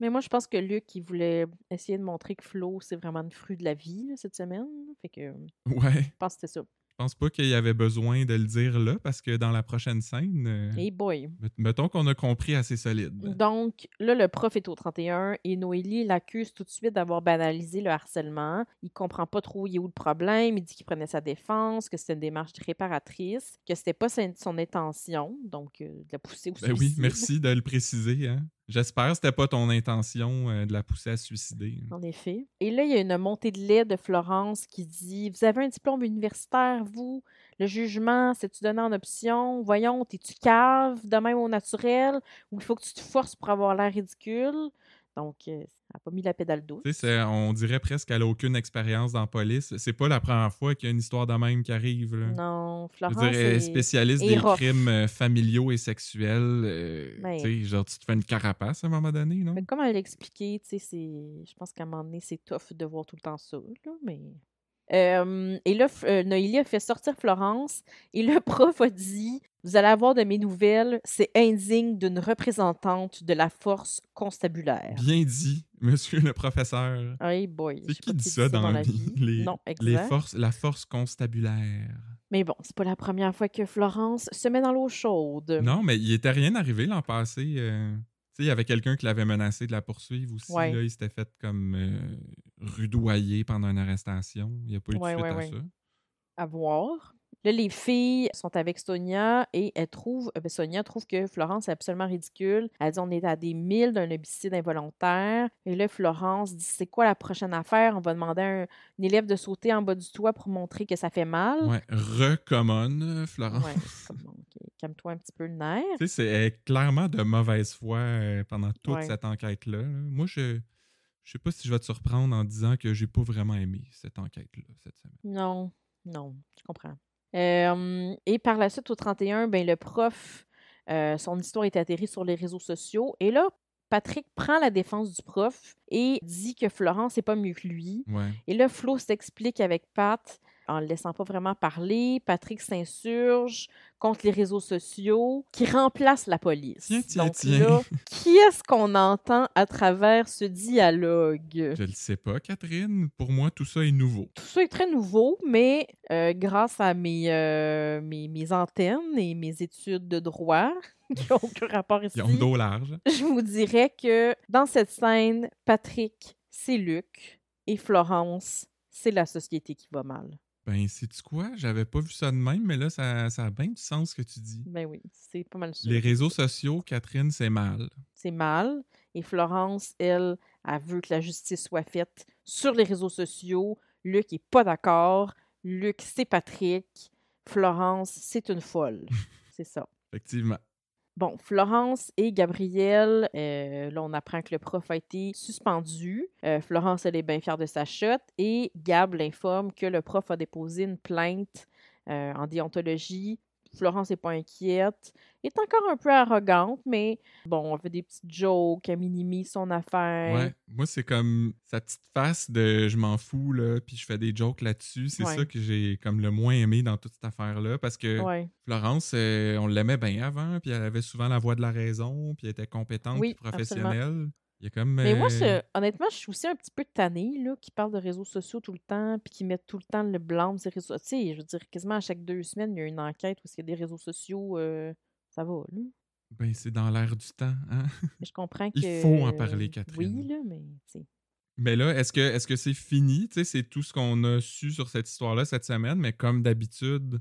Speaker 2: Mais moi, je pense que Luc, il voulait essayer de montrer que Flo, c'est vraiment une fruit de la vie là, cette semaine. Fait que je
Speaker 1: Ouais.
Speaker 2: pense que c'était ça.
Speaker 1: Je pense pas qu'il y avait besoin de le dire là, parce que dans la prochaine scène, euh,
Speaker 2: Hey boy.
Speaker 1: met- mettons qu'on a compris assez solide.
Speaker 2: Donc, là, le prof est au 31 et Noélie l'accuse tout de suite d'avoir banalisé le harcèlement. Il comprend pas trop où il est où le problème. Il dit qu'il prenait sa défense, que c'était une démarche réparatrice, que c'était pas son intention, donc euh, de la pousser au
Speaker 1: Ben oui, merci de le préciser. Hein? J'espère que c'était pas ton intention euh, de la pousser à se suicider.
Speaker 2: En effet. Et là, il y a une montée de lait de Florence qui dit Vous avez un diplôme universitaire, vous. Le jugement, c'est-tu donné en option? Voyons, t'es-tu cave? De même au naturel? Ou il faut que tu te forces pour avoir l'air ridicule Donc, euh, ça n'a pas mis la pédale douce.
Speaker 1: On dirait presque qu'elle a aucune expérience dans la police. C'est pas la première fois qu'il y a une histoire de même qui arrive. Là.
Speaker 2: Non,
Speaker 1: Je veux
Speaker 2: Florence.
Speaker 1: dire, elle est spécialiste
Speaker 2: est
Speaker 1: des
Speaker 2: rough.
Speaker 1: crimes euh, familiaux et sexuels. euh, sais, genre, tu te fais une carapace à un moment donné, non?
Speaker 2: Mais comme elle c'est... je pense qu'à un moment donné, c'est tough de voir tout le temps ça, là, mais... Euh, et là, euh, Noélie a fait sortir Florence et le prof a dit Vous allez avoir de mes nouvelles, c'est indigne d'une représentante de la force constabulaire.
Speaker 1: Bien dit, monsieur le professeur.
Speaker 2: Hey boy.
Speaker 1: C'est qui dit ça dans la vie? Les,
Speaker 2: Non,
Speaker 1: les
Speaker 2: exact.
Speaker 1: forces, la force constabulaire?
Speaker 2: Mais bon, c'est pas la première fois que Florence se met dans l'eau chaude.
Speaker 1: Non, mais il était rien arrivé l'an passé. euh. Il y avait quelqu'un qui l'avait menacé de la poursuivre aussi.
Speaker 2: Ouais.
Speaker 1: Là, il s'était fait comme euh, rudoyer pendant une arrestation. Il n'y a pas eu de
Speaker 2: Ouais,
Speaker 1: suite
Speaker 2: ouais,
Speaker 1: à ça.
Speaker 2: à voir. Là, les filles sont avec Sonia et elles trouvent, euh, ben, Sonia trouve que Florence est absolument ridicule. Elle dit on est à des milles d'un homicide involontaire. Et là, Florence dit c'est quoi la prochaine affaire? On va demander à un, un élève de sauter en bas du toit pour montrer que ça fait mal.
Speaker 1: Ouais, recommande, Florence.
Speaker 2: Ouais, comme, ok, calme-toi un petit peu le nerf.
Speaker 1: Tu sais, c'est clairement de mauvaise foi euh, pendant toute
Speaker 2: Ouais.
Speaker 1: cette enquête-là. là. Moi, je je sais pas si je vais te surprendre en disant que j'ai pas vraiment aimé cette enquête-là cette semaine.
Speaker 2: Non, non, je comprends. Euh, et par la suite, au 31, ben, le prof, euh, son histoire est atterrie sur les réseaux sociaux. Et là, Patrick prend la défense du prof et dit que Florence n'est pas mieux que lui.
Speaker 1: Ouais.
Speaker 2: Et là, Flo s'explique avec Pat en le laissant pas vraiment parler, Patrick s'insurge contre les réseaux sociaux qui remplacent la police.
Speaker 1: Tiens, tiens,
Speaker 2: Donc
Speaker 1: tiens.
Speaker 2: là, qui est-ce qu'on entend à travers ce dialogue?
Speaker 1: Je le sais pas, Catherine. Pour moi, tout ça est nouveau.
Speaker 2: Tout ça est très nouveau, mais euh, grâce à mes, euh, mes, mes antennes et mes études de droit, qui n'ont aucun rapport ici,
Speaker 1: Ils ont dos large.
Speaker 2: je vous dirais que dans cette scène, Patrick, c'est Luc et Florence, c'est la société qui va mal.
Speaker 1: Ben, sais-tu quoi? J'avais pas vu ça de même, mais là, ça, ça a bien du sens ce que tu dis.
Speaker 2: Ben oui, c'est pas mal sûr.
Speaker 1: Les réseaux sociaux, Catherine, c'est mal.
Speaker 2: C'est mal. Et Florence, elle, elle veut que la justice soit faite sur les réseaux sociaux. Luc est pas d'accord. Luc, c'est Patrick. Florence, c'est une folle. c'est ça.
Speaker 1: Effectivement.
Speaker 2: Bon, Florence et Gabriel, euh, là, on apprend que le prof a été suspendu. Euh, Florence, elle est bien fière de sa shot. Et Gab l'informe que le prof a déposé une plainte euh, en déontologie. Florence n'est pas inquiète. Elle est encore un peu arrogante, mais bon, on fait des petites jokes, elle minimise son affaire.
Speaker 1: Ouais. Moi, c'est comme sa petite face de je m'en fous, là, puis je fais des jokes là-dessus. C'est
Speaker 2: Ouais.
Speaker 1: ça que j'ai comme le moins aimé dans toute cette affaire-là. Parce que
Speaker 2: Ouais.
Speaker 1: Florence, euh, on l'aimait bien avant, puis elle avait souvent la voix de la raison, puis elle était compétente,
Speaker 2: Oui,
Speaker 1: puis professionnelle. Il y a comme.
Speaker 2: Mais moi,
Speaker 1: euh,
Speaker 2: honnêtement, je suis aussi un petit peu tannée, là, qui parle de réseaux sociaux tout le temps, puis qui mettent tout le temps le blâme sur les réseaux sociaux. Tu sais, je veux dire, quasiment à chaque deux semaines, il y a une enquête où il y a des réseaux sociaux. euh, ça va, là.
Speaker 1: Ben, c'est dans l'air du temps. Hein?
Speaker 2: Mais je comprends que.
Speaker 1: Il faut en parler, Catherine.
Speaker 2: Oui, là, mais. tu sais.
Speaker 1: Mais là, est-ce que est-ce que c'est fini? Tu sais, c'est tout ce qu'on a su sur cette histoire-là cette semaine, mais comme d'habitude,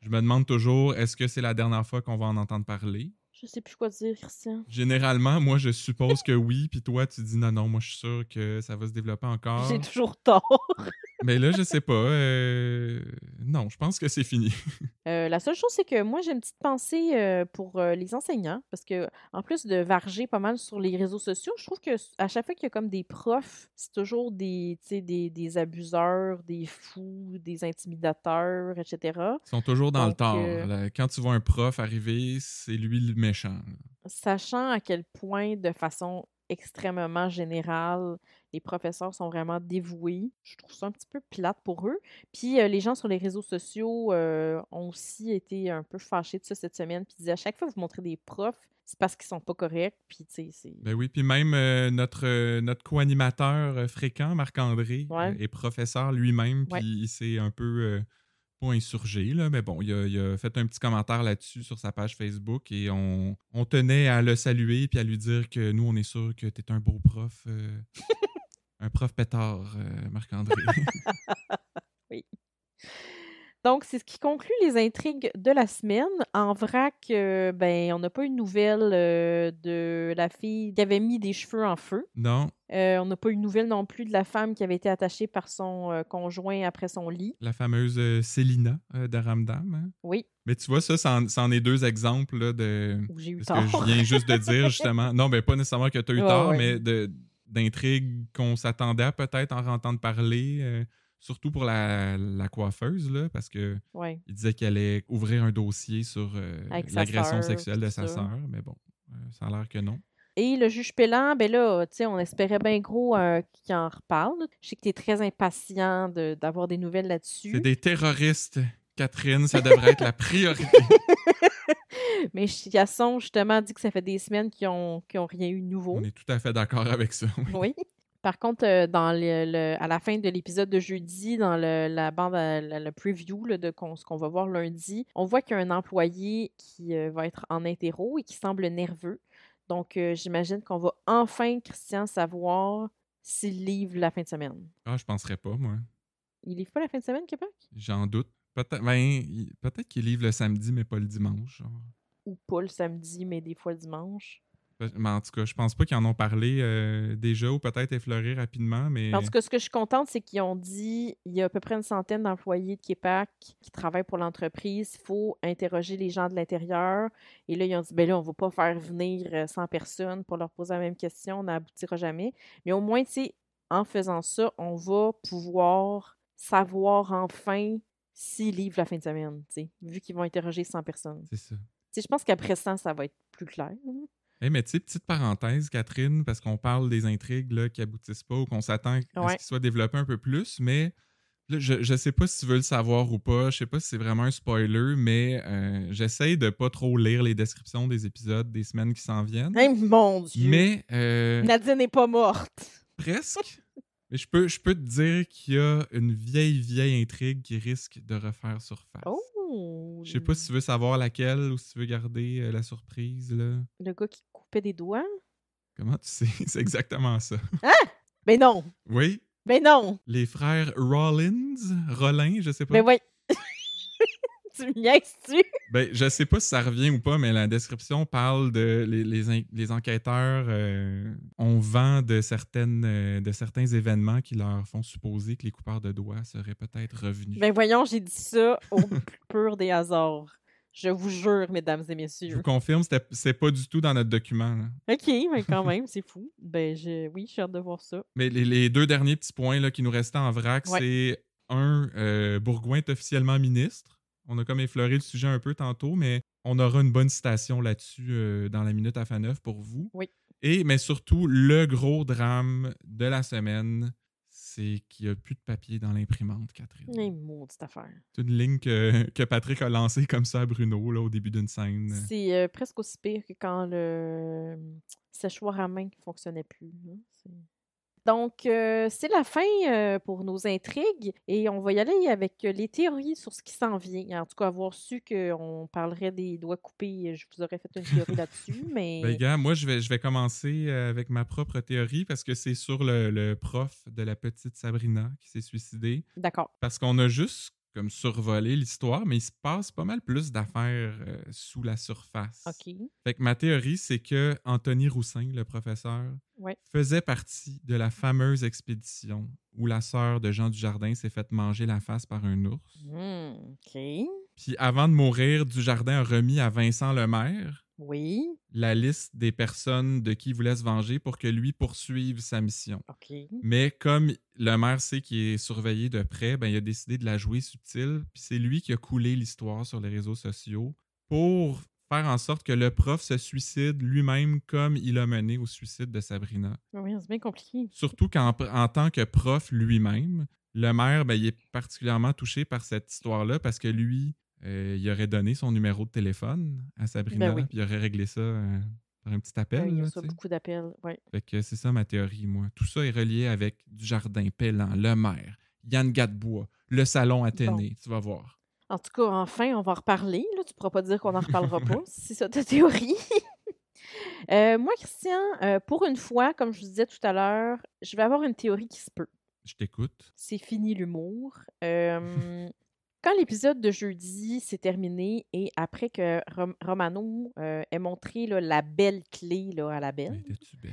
Speaker 1: je me demande toujours, est-ce que c'est la dernière fois qu'on va en entendre parler?
Speaker 2: Je sais plus quoi dire, Christian.
Speaker 1: Généralement, moi, je suppose que oui, puis toi, tu dis non, non, moi, je suis sûr que ça va se développer encore.
Speaker 2: J'ai toujours tort.
Speaker 1: Mais là, je sais pas. euh, Non, je pense que c'est fini.
Speaker 2: Euh, la seule chose, c'est que moi, j'ai une petite pensée euh, pour les enseignants, parce que en plus de varger pas mal sur les réseaux sociaux, je trouve que à chaque fois qu'il y a comme des profs, c'est toujours des, des, des abuseurs, des fous, des intimidateurs, etc.
Speaker 1: Ils sont toujours dans
Speaker 2: Donc,
Speaker 1: le tort. là. Quand tu vois un prof arriver, c'est lui le méchant.
Speaker 2: Sachant à quel point, de façon extrêmement générale, les professeurs sont vraiment dévoués. Je trouve ça un petit peu plate pour eux. Puis euh, les gens sur les réseaux sociaux euh, ont aussi été un peu fâchés de ça cette semaine. Puis ils disaient à chaque fois que vous montrez des profs, c'est parce qu'ils sont pas corrects. Puis tu sais, c'est.
Speaker 1: Ben oui, puis même euh, notre, notre co-animateur fréquent, Marc-André,
Speaker 2: Ouais.
Speaker 1: est professeur lui-même, puis
Speaker 2: Ouais.
Speaker 1: il s'est un peu, pas insurgé, là, mais bon, il a, il a fait un petit commentaire là-dessus sur sa page Facebook et on, on tenait à le saluer puis à lui dire que nous, on est sûr que tu es un beau prof, euh, un prof pétard, euh, Marc-André.
Speaker 2: Donc, c'est ce qui conclut les intrigues de la semaine. En vrac, euh, ben, on n'a pas eu de nouvelles euh, de la fille qui avait mis des cheveux en feu.
Speaker 1: non,
Speaker 2: Euh, on n'a pas eu de nouvelles non plus de la femme qui avait été attachée par son conjoint après son lit.
Speaker 1: la fameuse Célina euh, de Ramdam. hein.
Speaker 2: Oui,
Speaker 1: Mais tu vois, ça, c'en est deux exemples là, de,
Speaker 2: où j'ai eu
Speaker 1: de ce
Speaker 2: tort.
Speaker 1: que je viens juste de dire, justement. Non, ben pas nécessairement que tu as eu
Speaker 2: Ouais,
Speaker 1: tort,
Speaker 2: ouais.
Speaker 1: mais de- d'intrigues qu'on s'attendait à peut-être en entendre parler, euh, surtout pour la, la coiffeuse, là, parce que
Speaker 2: Ouais.
Speaker 1: il disait qu'elle allait ouvrir un dossier sur euh, l'agression sexuelle de sa sœur, mais bon, euh, ça a l'air que non.
Speaker 2: Et le juge Pélan, ben là, tu sais, on espérait bien gros euh, qu'il en reparle. Je sais que tu es très impatient de- d'avoir des nouvelles là-dessus.
Speaker 1: C'est des terroristes, Catherine, ça devrait être la priorité.
Speaker 2: Mais Chiasson, justement, dit que ça fait des semaines qu'ils ont, qu'ils ont rien eu de nouveau.
Speaker 1: On est tout à fait d'accord avec ça. oui.
Speaker 2: Oui. Par contre, euh, dans le, le- à la fin de l'épisode de jeudi, dans le, la bande, à- la- le preview là, de qu'on- ce qu'on va voir lundi, on voit qu'il y a un employé qui euh, va être en interro et qui semble nerveux. Donc, euh, j'imagine qu'on va enfin, Christian, savoir s'il livre la fin de semaine.
Speaker 1: Ah, je penserais pas, moi.
Speaker 2: Il livre pas la fin de semaine, Québec?
Speaker 1: J'en doute. Peut-être ben, il- peut-être qu'il livre le samedi, mais pas le dimanche. genre.
Speaker 2: Ou pas le samedi, mais des fois le dimanche.
Speaker 1: Mais en tout cas, je pense pas qu'ils en ont parlé euh, déjà ou peut-être effleuré rapidement, mais
Speaker 2: En tout cas, ce que je suis contente, c'est qu'ils ont dit il y a à peu près une centaine d'employés de Québec qui travaillent pour l'entreprise. Il faut interroger les gens de l'intérieur. Et là, ils ont dit ben là, on ne va pas faire venir euh, 100 personnes pour leur poser la même question. On n'aboutira jamais. Mais au moins, tu sais, en faisant ça, on va pouvoir savoir enfin s'ils livrent la fin de semaine, tu sais, vu qu'ils vont interroger 100 personnes.
Speaker 1: c'est ça.
Speaker 2: Tu sais, je pense qu'après ça, ça va être plus clair. là.
Speaker 1: Eh, mais tu sais, petite parenthèse, Catherine, parce qu'on parle des intrigues là, qui aboutissent pas ou qu'on s'attend à
Speaker 2: Ouais.
Speaker 1: ce qu'ils soient développés un peu plus, mais Là, je, je sais pas si tu veux le savoir ou pas, je sais pas si c'est vraiment un spoiler, mais euh, j'essaye de pas trop lire les descriptions des épisodes des semaines qui s'en viennent.
Speaker 2: Hey, mon Dieu!
Speaker 1: Mais euh,
Speaker 2: Nadine n'est pas morte.
Speaker 1: presque. Mais je peux, je peux te dire qu'il y a une vieille, vieille intrigue qui risque de refaire surface.
Speaker 2: Oh!
Speaker 1: Je sais pas si tu veux savoir laquelle ou si tu veux garder euh, la surprise. Là.
Speaker 2: Le gars qui coupait des doigts?
Speaker 1: Comment tu sais? C'est exactement ça.
Speaker 2: Ben non!
Speaker 1: Oui,
Speaker 2: Ben non!
Speaker 1: les frères Rollins, Rollin, je sais pas.
Speaker 2: Ben oui! Tu me?
Speaker 1: Ben, je sais pas si ça revient ou pas, mais la description parle de les, les, en- les enquêteurs euh, ont vent de certaines euh, de certains événements qui leur font supposer que les coupeurs de doigts seraient peut-être revenus.
Speaker 2: Ben voyons, j'ai dit ça au plus pur des hasards. Je vous jure, mesdames et
Speaker 1: Je
Speaker 2: messieurs.
Speaker 1: vous confirme, c'est pas du tout dans notre document. là.
Speaker 2: OK, mais quand même, c'est fou. Ben je... oui, j'ai hâte de voir ça.
Speaker 1: Mais les, les deux derniers petits points là, qui nous restaient en vrac,
Speaker 2: Ouais.
Speaker 1: c'est un, euh, Bourgoin est officiellement ministre. On a comme effleuré le sujet un peu tantôt, mais on aura une bonne citation là-dessus euh, dans la minute à fin neuf pour vous.
Speaker 2: Oui.
Speaker 1: Et, mais surtout, le gros drame de la semaine, c'est qu'il n'y a plus de papier dans l'imprimante, Catherine.
Speaker 2: Hey, maudite affaire.
Speaker 1: C'est une ligne que, que Patrick a lancée comme ça à Bruno là, au début d'une scène.
Speaker 2: C'est euh, presque aussi pire que quand le séchoir à main ne fonctionnait plus. hein. Donc, euh, c'est la fin euh, pour nos intrigues et on va y aller avec euh, les théories sur ce qui s'en vient. En tout cas, avoir su qu'on parlerait des doigts coupés, je vous aurais fait une théorie là-dessus, mais...
Speaker 1: Ben, gars, moi, je vais, je vais commencer avec ma propre théorie parce que c'est sur le, le prof de la petite Sabrina qui s'est suicidé.
Speaker 2: D'accord.
Speaker 1: Parce qu'on a juste comme survolé l'histoire, mais il se passe pas mal plus d'affaires euh, sous la surface.
Speaker 2: OK.
Speaker 1: Fait que ma théorie, c'est que Anthony Roussin, le professeur,
Speaker 2: Ouais.
Speaker 1: faisait partie de la fameuse expédition où la sœur de Jean Dujardin s'est faite manger la face par un ours.
Speaker 2: Hmm, OK.
Speaker 1: Puis avant de mourir, Dujardin a remis à Vincent Lemaire
Speaker 2: Oui.
Speaker 1: la liste des personnes de qui il voulait se venger pour que lui poursuive sa mission.
Speaker 2: OK.
Speaker 1: Mais comme le maire sait qu'il est surveillé de près, ben, il a décidé de la jouer subtile. Puis c'est lui qui a coulé l'histoire sur les réseaux sociaux pour faire en sorte que le prof se suicide lui-même comme il a mené au suicide de Sabrina.
Speaker 2: Oui, c'est bien compliqué.
Speaker 1: Surtout qu'en en tant que prof lui-même, le maire, ben, il est particulièrement touché par cette histoire-là parce que lui, euh, il aurait donné son numéro de téléphone à Sabrina,
Speaker 2: Ben oui.
Speaker 1: puis il aurait réglé ça euh, par un petit appel.
Speaker 2: Ouais, il reçoit beaucoup d'appels.
Speaker 1: Fait que c'est ça ma théorie, moi. Tout ça est relié avec Dujardin, Pellan, le maire, Yann Gadebois, le salon Athénée, tu vas voir.
Speaker 2: En tout cas, enfin, on va en reparler. Là. Tu ne pourras pas dire qu'on n'en reparlera pas, c'est ça ta théorie. Euh, moi, Christian, pour une fois, comme je vous disais tout à l'heure, je vais avoir une théorie qui se peut.
Speaker 1: Je t'écoute.
Speaker 2: C'est fini l'humour. Euh, quand l'épisode de jeudi s'est terminé et après que Rom- Romano euh, ait montré là, la belle clé là, à la belle
Speaker 1: belle?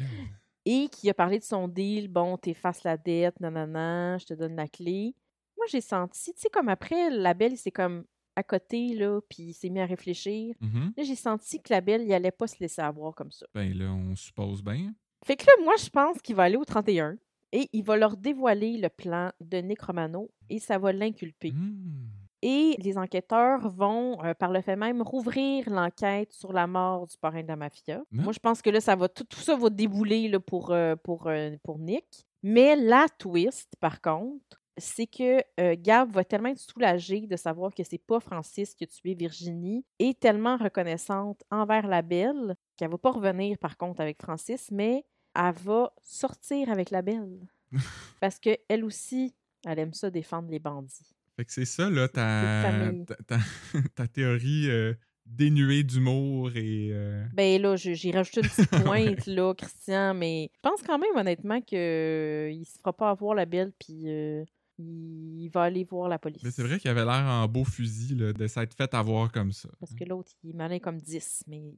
Speaker 2: et qui a parlé de son deal, bon, t'effaces la dette, nanana, je te donne la clé. Moi, j'ai senti, tu sais, comme après, la belle, il s'est comme à côté, là, puis il s'est mis à réfléchir.
Speaker 1: Mhm.
Speaker 2: Là, j'ai senti que la belle, il allait pas se laisser avoir comme ça.
Speaker 1: Ben là, on suppose bien.
Speaker 2: Fait que là, moi, je pense qu'il va aller au 31 et il va leur dévoiler le plan de Nick Romano et ça va l'inculper.
Speaker 1: Hmm.
Speaker 2: Et les enquêteurs vont, euh, par le fait même, rouvrir l'enquête sur la mort du parrain de la mafia. Moi, je pense que là, ça va tout, tout ça va débouler là, pour, euh, pour, euh, pour Nick. Mais la twist, par contre, c'est que Gab va tellement être soulagée de savoir que c'est pas Francis qui a tué Virginie et tellement reconnaissante envers la belle qu'elle va pas revenir, par contre, avec Francis, mais elle va sortir avec la belle. Parce que elle aussi, elle aime ça défendre les bandits.
Speaker 1: Fait que c'est ça, là, ta, ta, ta- ta théorie euh, dénuée d'humour et... euh,
Speaker 2: Ben là, j'ai rajouté une petite pointe, là, Christian, mais je pense quand même, honnêtement, qu'il ne se fera pas avoir la belle, puis euh, il, il va aller voir la police.
Speaker 1: Mais c'est vrai qu'il avait l'air en beau fusil là, de s'être fait avoir comme ça.
Speaker 2: Parce que l'autre, il est malin comme 10, mais il-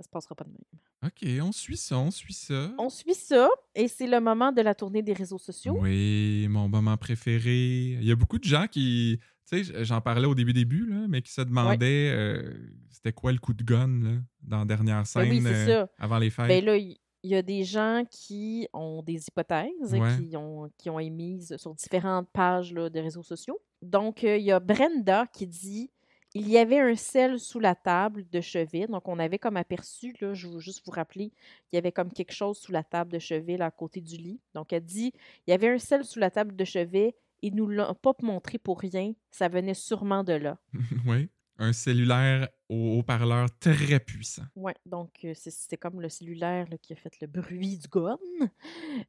Speaker 2: ça se passera pas de même.
Speaker 1: OK, on suit ça, on suit ça.
Speaker 2: On suit ça, et c'est le moment de la tournée des réseaux sociaux.
Speaker 1: Oui, mon moment préféré. Il y a beaucoup de gens qui, tu sais, j'en parlais au début début, là, mais qui se demandaient euh, c'était quoi le coup de gun là, dans la dernière scène
Speaker 2: Ben oui, c'est
Speaker 1: euh, avant les fêtes?
Speaker 2: Ben là, il il y a des gens qui ont des hypothèses,
Speaker 1: Ouais.
Speaker 2: qui, ont, qui ont émises sur différentes pages là, de réseaux sociaux. Donc, euh, il y a Brenda qui dit il y avait un sel sous la table de chevet. Donc, on avait comme aperçu, là, je veux juste vous rappeler, il y avait comme quelque chose sous la table de chevet là, à côté du lit. Donc, elle dit il y avait un sel sous la table de chevet Ils nous l'ont pas montré pour rien. Ça venait sûrement de là.
Speaker 1: oui. Un cellulaire au haut-parleur très puissant.
Speaker 2: Oui, donc euh, c'est- comme le cellulaire là, qui a fait le bruit du gun,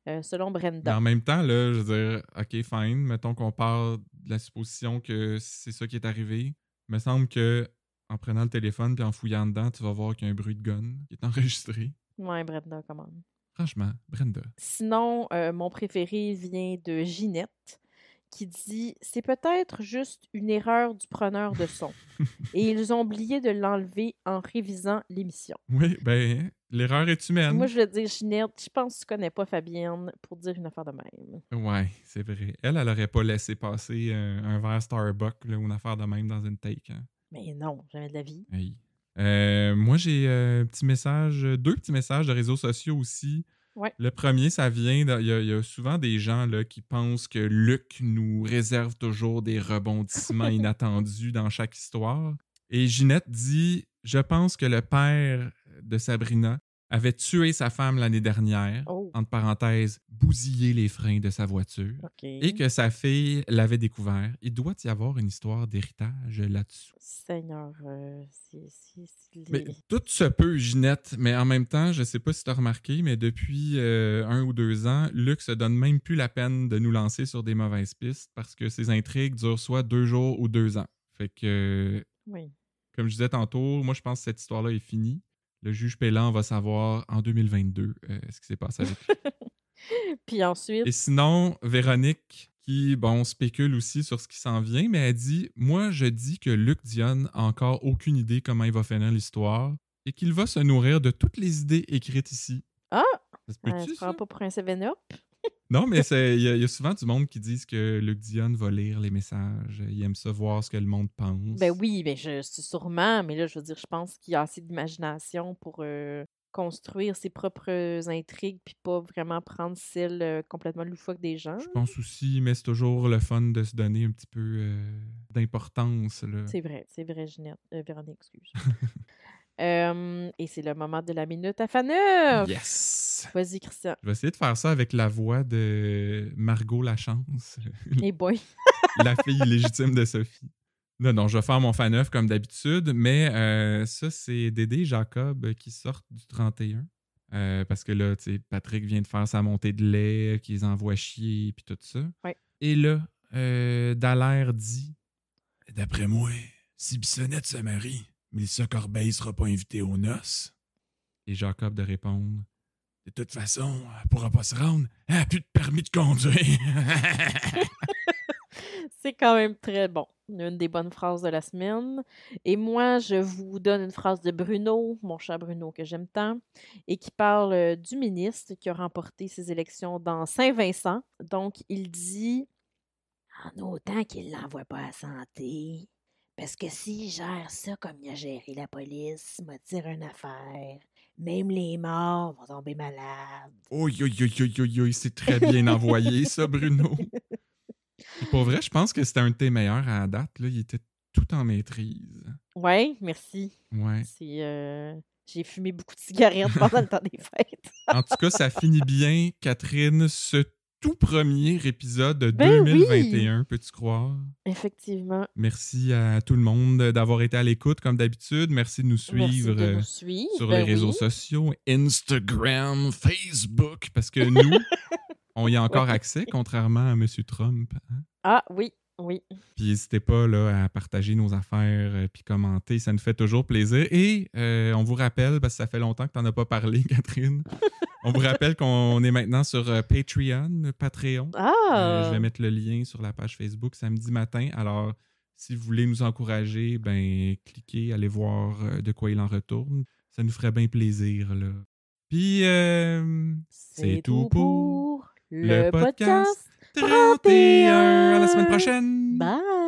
Speaker 2: euh, selon
Speaker 1: Mais
Speaker 2: Brenda.
Speaker 1: en même temps, là, je veux dire, OK, fine, mettons qu'on part de la supposition que c'est ça qui est arrivé. Il me semble que en prenant le téléphone puis en fouillant dedans, tu vas voir qu'il y a un bruit de gun qui est enregistré.
Speaker 2: Ouais, Brenda, comment?
Speaker 1: Franchement, Brenda.
Speaker 2: Sinon, euh, mon préféré vient de Ginette, qui dit C'est peut-être juste une erreur du preneur de son. Et ils ont oublié de l'enlever en révisant l'émission.
Speaker 1: Oui, ben, l'erreur est humaine.
Speaker 2: Moi, je veux dire, Ginette, je pense que tu connais pas Fabienne pour dire une affaire de même.
Speaker 1: Ouais, c'est vrai. Elle, elle aurait pas laissé passer un, un verre Starbucks là, ou une affaire de même dans une take. hein.
Speaker 2: Mais non, jamais de la vie.
Speaker 1: Hey. Euh, moi, j'ai euh, un petit message, deux petits messages de réseaux sociaux aussi.
Speaker 2: Ouais.
Speaker 1: Le premier, ça vient. de- Il y, a- il y a souvent des gens là, qui pensent que Luc nous réserve toujours des rebondissements inattendus dans chaque histoire. Et Ginette dit Je pense que le père de Sabrina avait tué sa femme l'année dernière,
Speaker 2: Oh,
Speaker 1: entre parenthèses, bousillé les freins de sa voiture et que sa fille l'avait découvert. Il doit y avoir une histoire d'héritage là-dessous.
Speaker 2: Seigneur, euh, c'est.
Speaker 1: Mais
Speaker 2: les-
Speaker 1: tout se peut, Ginette, mais en même temps, je sais pas si tu as remarqué, mais depuis euh, un ou deux ans, Luc se donne même plus la peine de nous lancer sur des mauvaises pistes parce que ses intrigues durent soit deux jours ou deux ans. Fait que,
Speaker 2: Oui.
Speaker 1: comme je disais tantôt, moi je pense que cette histoire-là est finie. Le juge Pélan va savoir en 2022 euh, ce qui s'est passé avec lui.
Speaker 2: Puis ensuite,
Speaker 1: Et sinon, Véronique, qui, bon, spécule aussi sur ce qui s'en vient, mais elle dit Moi, je dis que Luc Dionne a encore aucune idée comment il va finir l'histoire et qu'il va se nourrir de toutes les idées écrites ici.
Speaker 2: Ah!
Speaker 1: Ça se
Speaker 2: euh,
Speaker 1: peut-tu, ça?
Speaker 2: pas pour un 7-up?
Speaker 1: Non, mais c'est- il y, a- il y a souvent du monde qui disent que Luc Dionne va lire les messages. Il aime ça voir ce que le monde pense.
Speaker 2: Ben oui, mais je c'est sûrement, mais là, je veux dire, je pense qu'il y a assez d'imagination pour euh, construire ses propres intrigues puis pas vraiment prendre celle euh, complètement loufoque des gens.
Speaker 1: Je pense aussi, mais c'est toujours le fun de se donner un petit peu euh, d'importance.
Speaker 2: C'est vrai, c'est vrai, Ginette. Véronique, excuse. Euh, et c'est le moment de la minute à Faneuf!
Speaker 1: Yes!
Speaker 2: Vas-y, Christian.
Speaker 1: Je vais essayer de faire ça avec la voix de Margot Lachance.
Speaker 2: Hey boy.
Speaker 1: la fille légitime de Sophie. Non, non, je vais faire mon fan neuf comme d'habitude, mais euh, ça, c'est Dédé et Jacob qui sortent du 31. Euh, parce que là, tu sais, Patrick vient de faire sa montée de lait, qui les envoie chier, puis tout ça.
Speaker 2: Ouais.
Speaker 1: Et là, euh, Dallaire dit D'après moi, si Bissonnette se marie, Mélissa Corbeil sera pas invitée aux noces. Et Jacob de répondre De toute façon, elle pourra pas se rendre. Elle a plus de permis de conduire.
Speaker 2: C'est quand même très bon. Une des bonnes phrases de la semaine. Et moi, je vous donne une phrase de Bruno, mon cher Bruno, que j'aime tant, et qui parle euh, du ministre qui a remporté ses élections dans Saint-Vincent. Donc, il dit
Speaker 3: En autant qu'il l'envoie pas à santé. Parce que s'il gère ça comme il a géré la police, m'a dire une affaire. Même les morts vont tomber malades.
Speaker 1: Oui, oui, oui, oui, oui, oui, c'est très bien envoyé, ça, Bruno. Et pour vrai, je pense que c'était un de tes meilleurs à la date. Là. Il était tout en maîtrise.
Speaker 2: Ouais, merci.
Speaker 1: Ouais.
Speaker 2: C'est. euh, J'ai fumé beaucoup de cigarettes pendant le temps des fêtes.
Speaker 1: En tout cas, ça finit bien, Catherine, ce tout premier épisode de
Speaker 2: Ben oui!
Speaker 1: 2021, peux-tu croire?
Speaker 2: Effectivement.
Speaker 1: Merci à tout le monde d'avoir été à l'écoute, comme d'habitude. Merci de nous
Speaker 2: Merci
Speaker 1: suivre
Speaker 2: de
Speaker 1: euh,
Speaker 2: nous suivre.
Speaker 1: sur
Speaker 2: ben
Speaker 1: les réseaux sociaux, Instagram, Facebook, parce que nous, on y a encore accès, contrairement à M. Trump. hein.
Speaker 2: Ah oui, oui.
Speaker 1: Puis n'hésitez pas là, à partager nos affaires euh, puis commenter, ça nous fait toujours plaisir. Et euh, on vous rappelle, parce que ça fait longtemps que tu n'en as pas parlé, Catherine, on vous rappelle qu'on est maintenant sur euh, Patreon, Patreon.
Speaker 2: Ah!
Speaker 1: Euh, je vais mettre le lien sur la page Facebook samedi matin. Alors, si vous voulez nous encourager, ben cliquez, allez voir euh, de quoi il en retourne. Ça nous ferait bien plaisir. Là. Puis, euh, c'est tout pour
Speaker 2: le podcast.
Speaker 1: 31. À la semaine prochaine!
Speaker 2: Bye!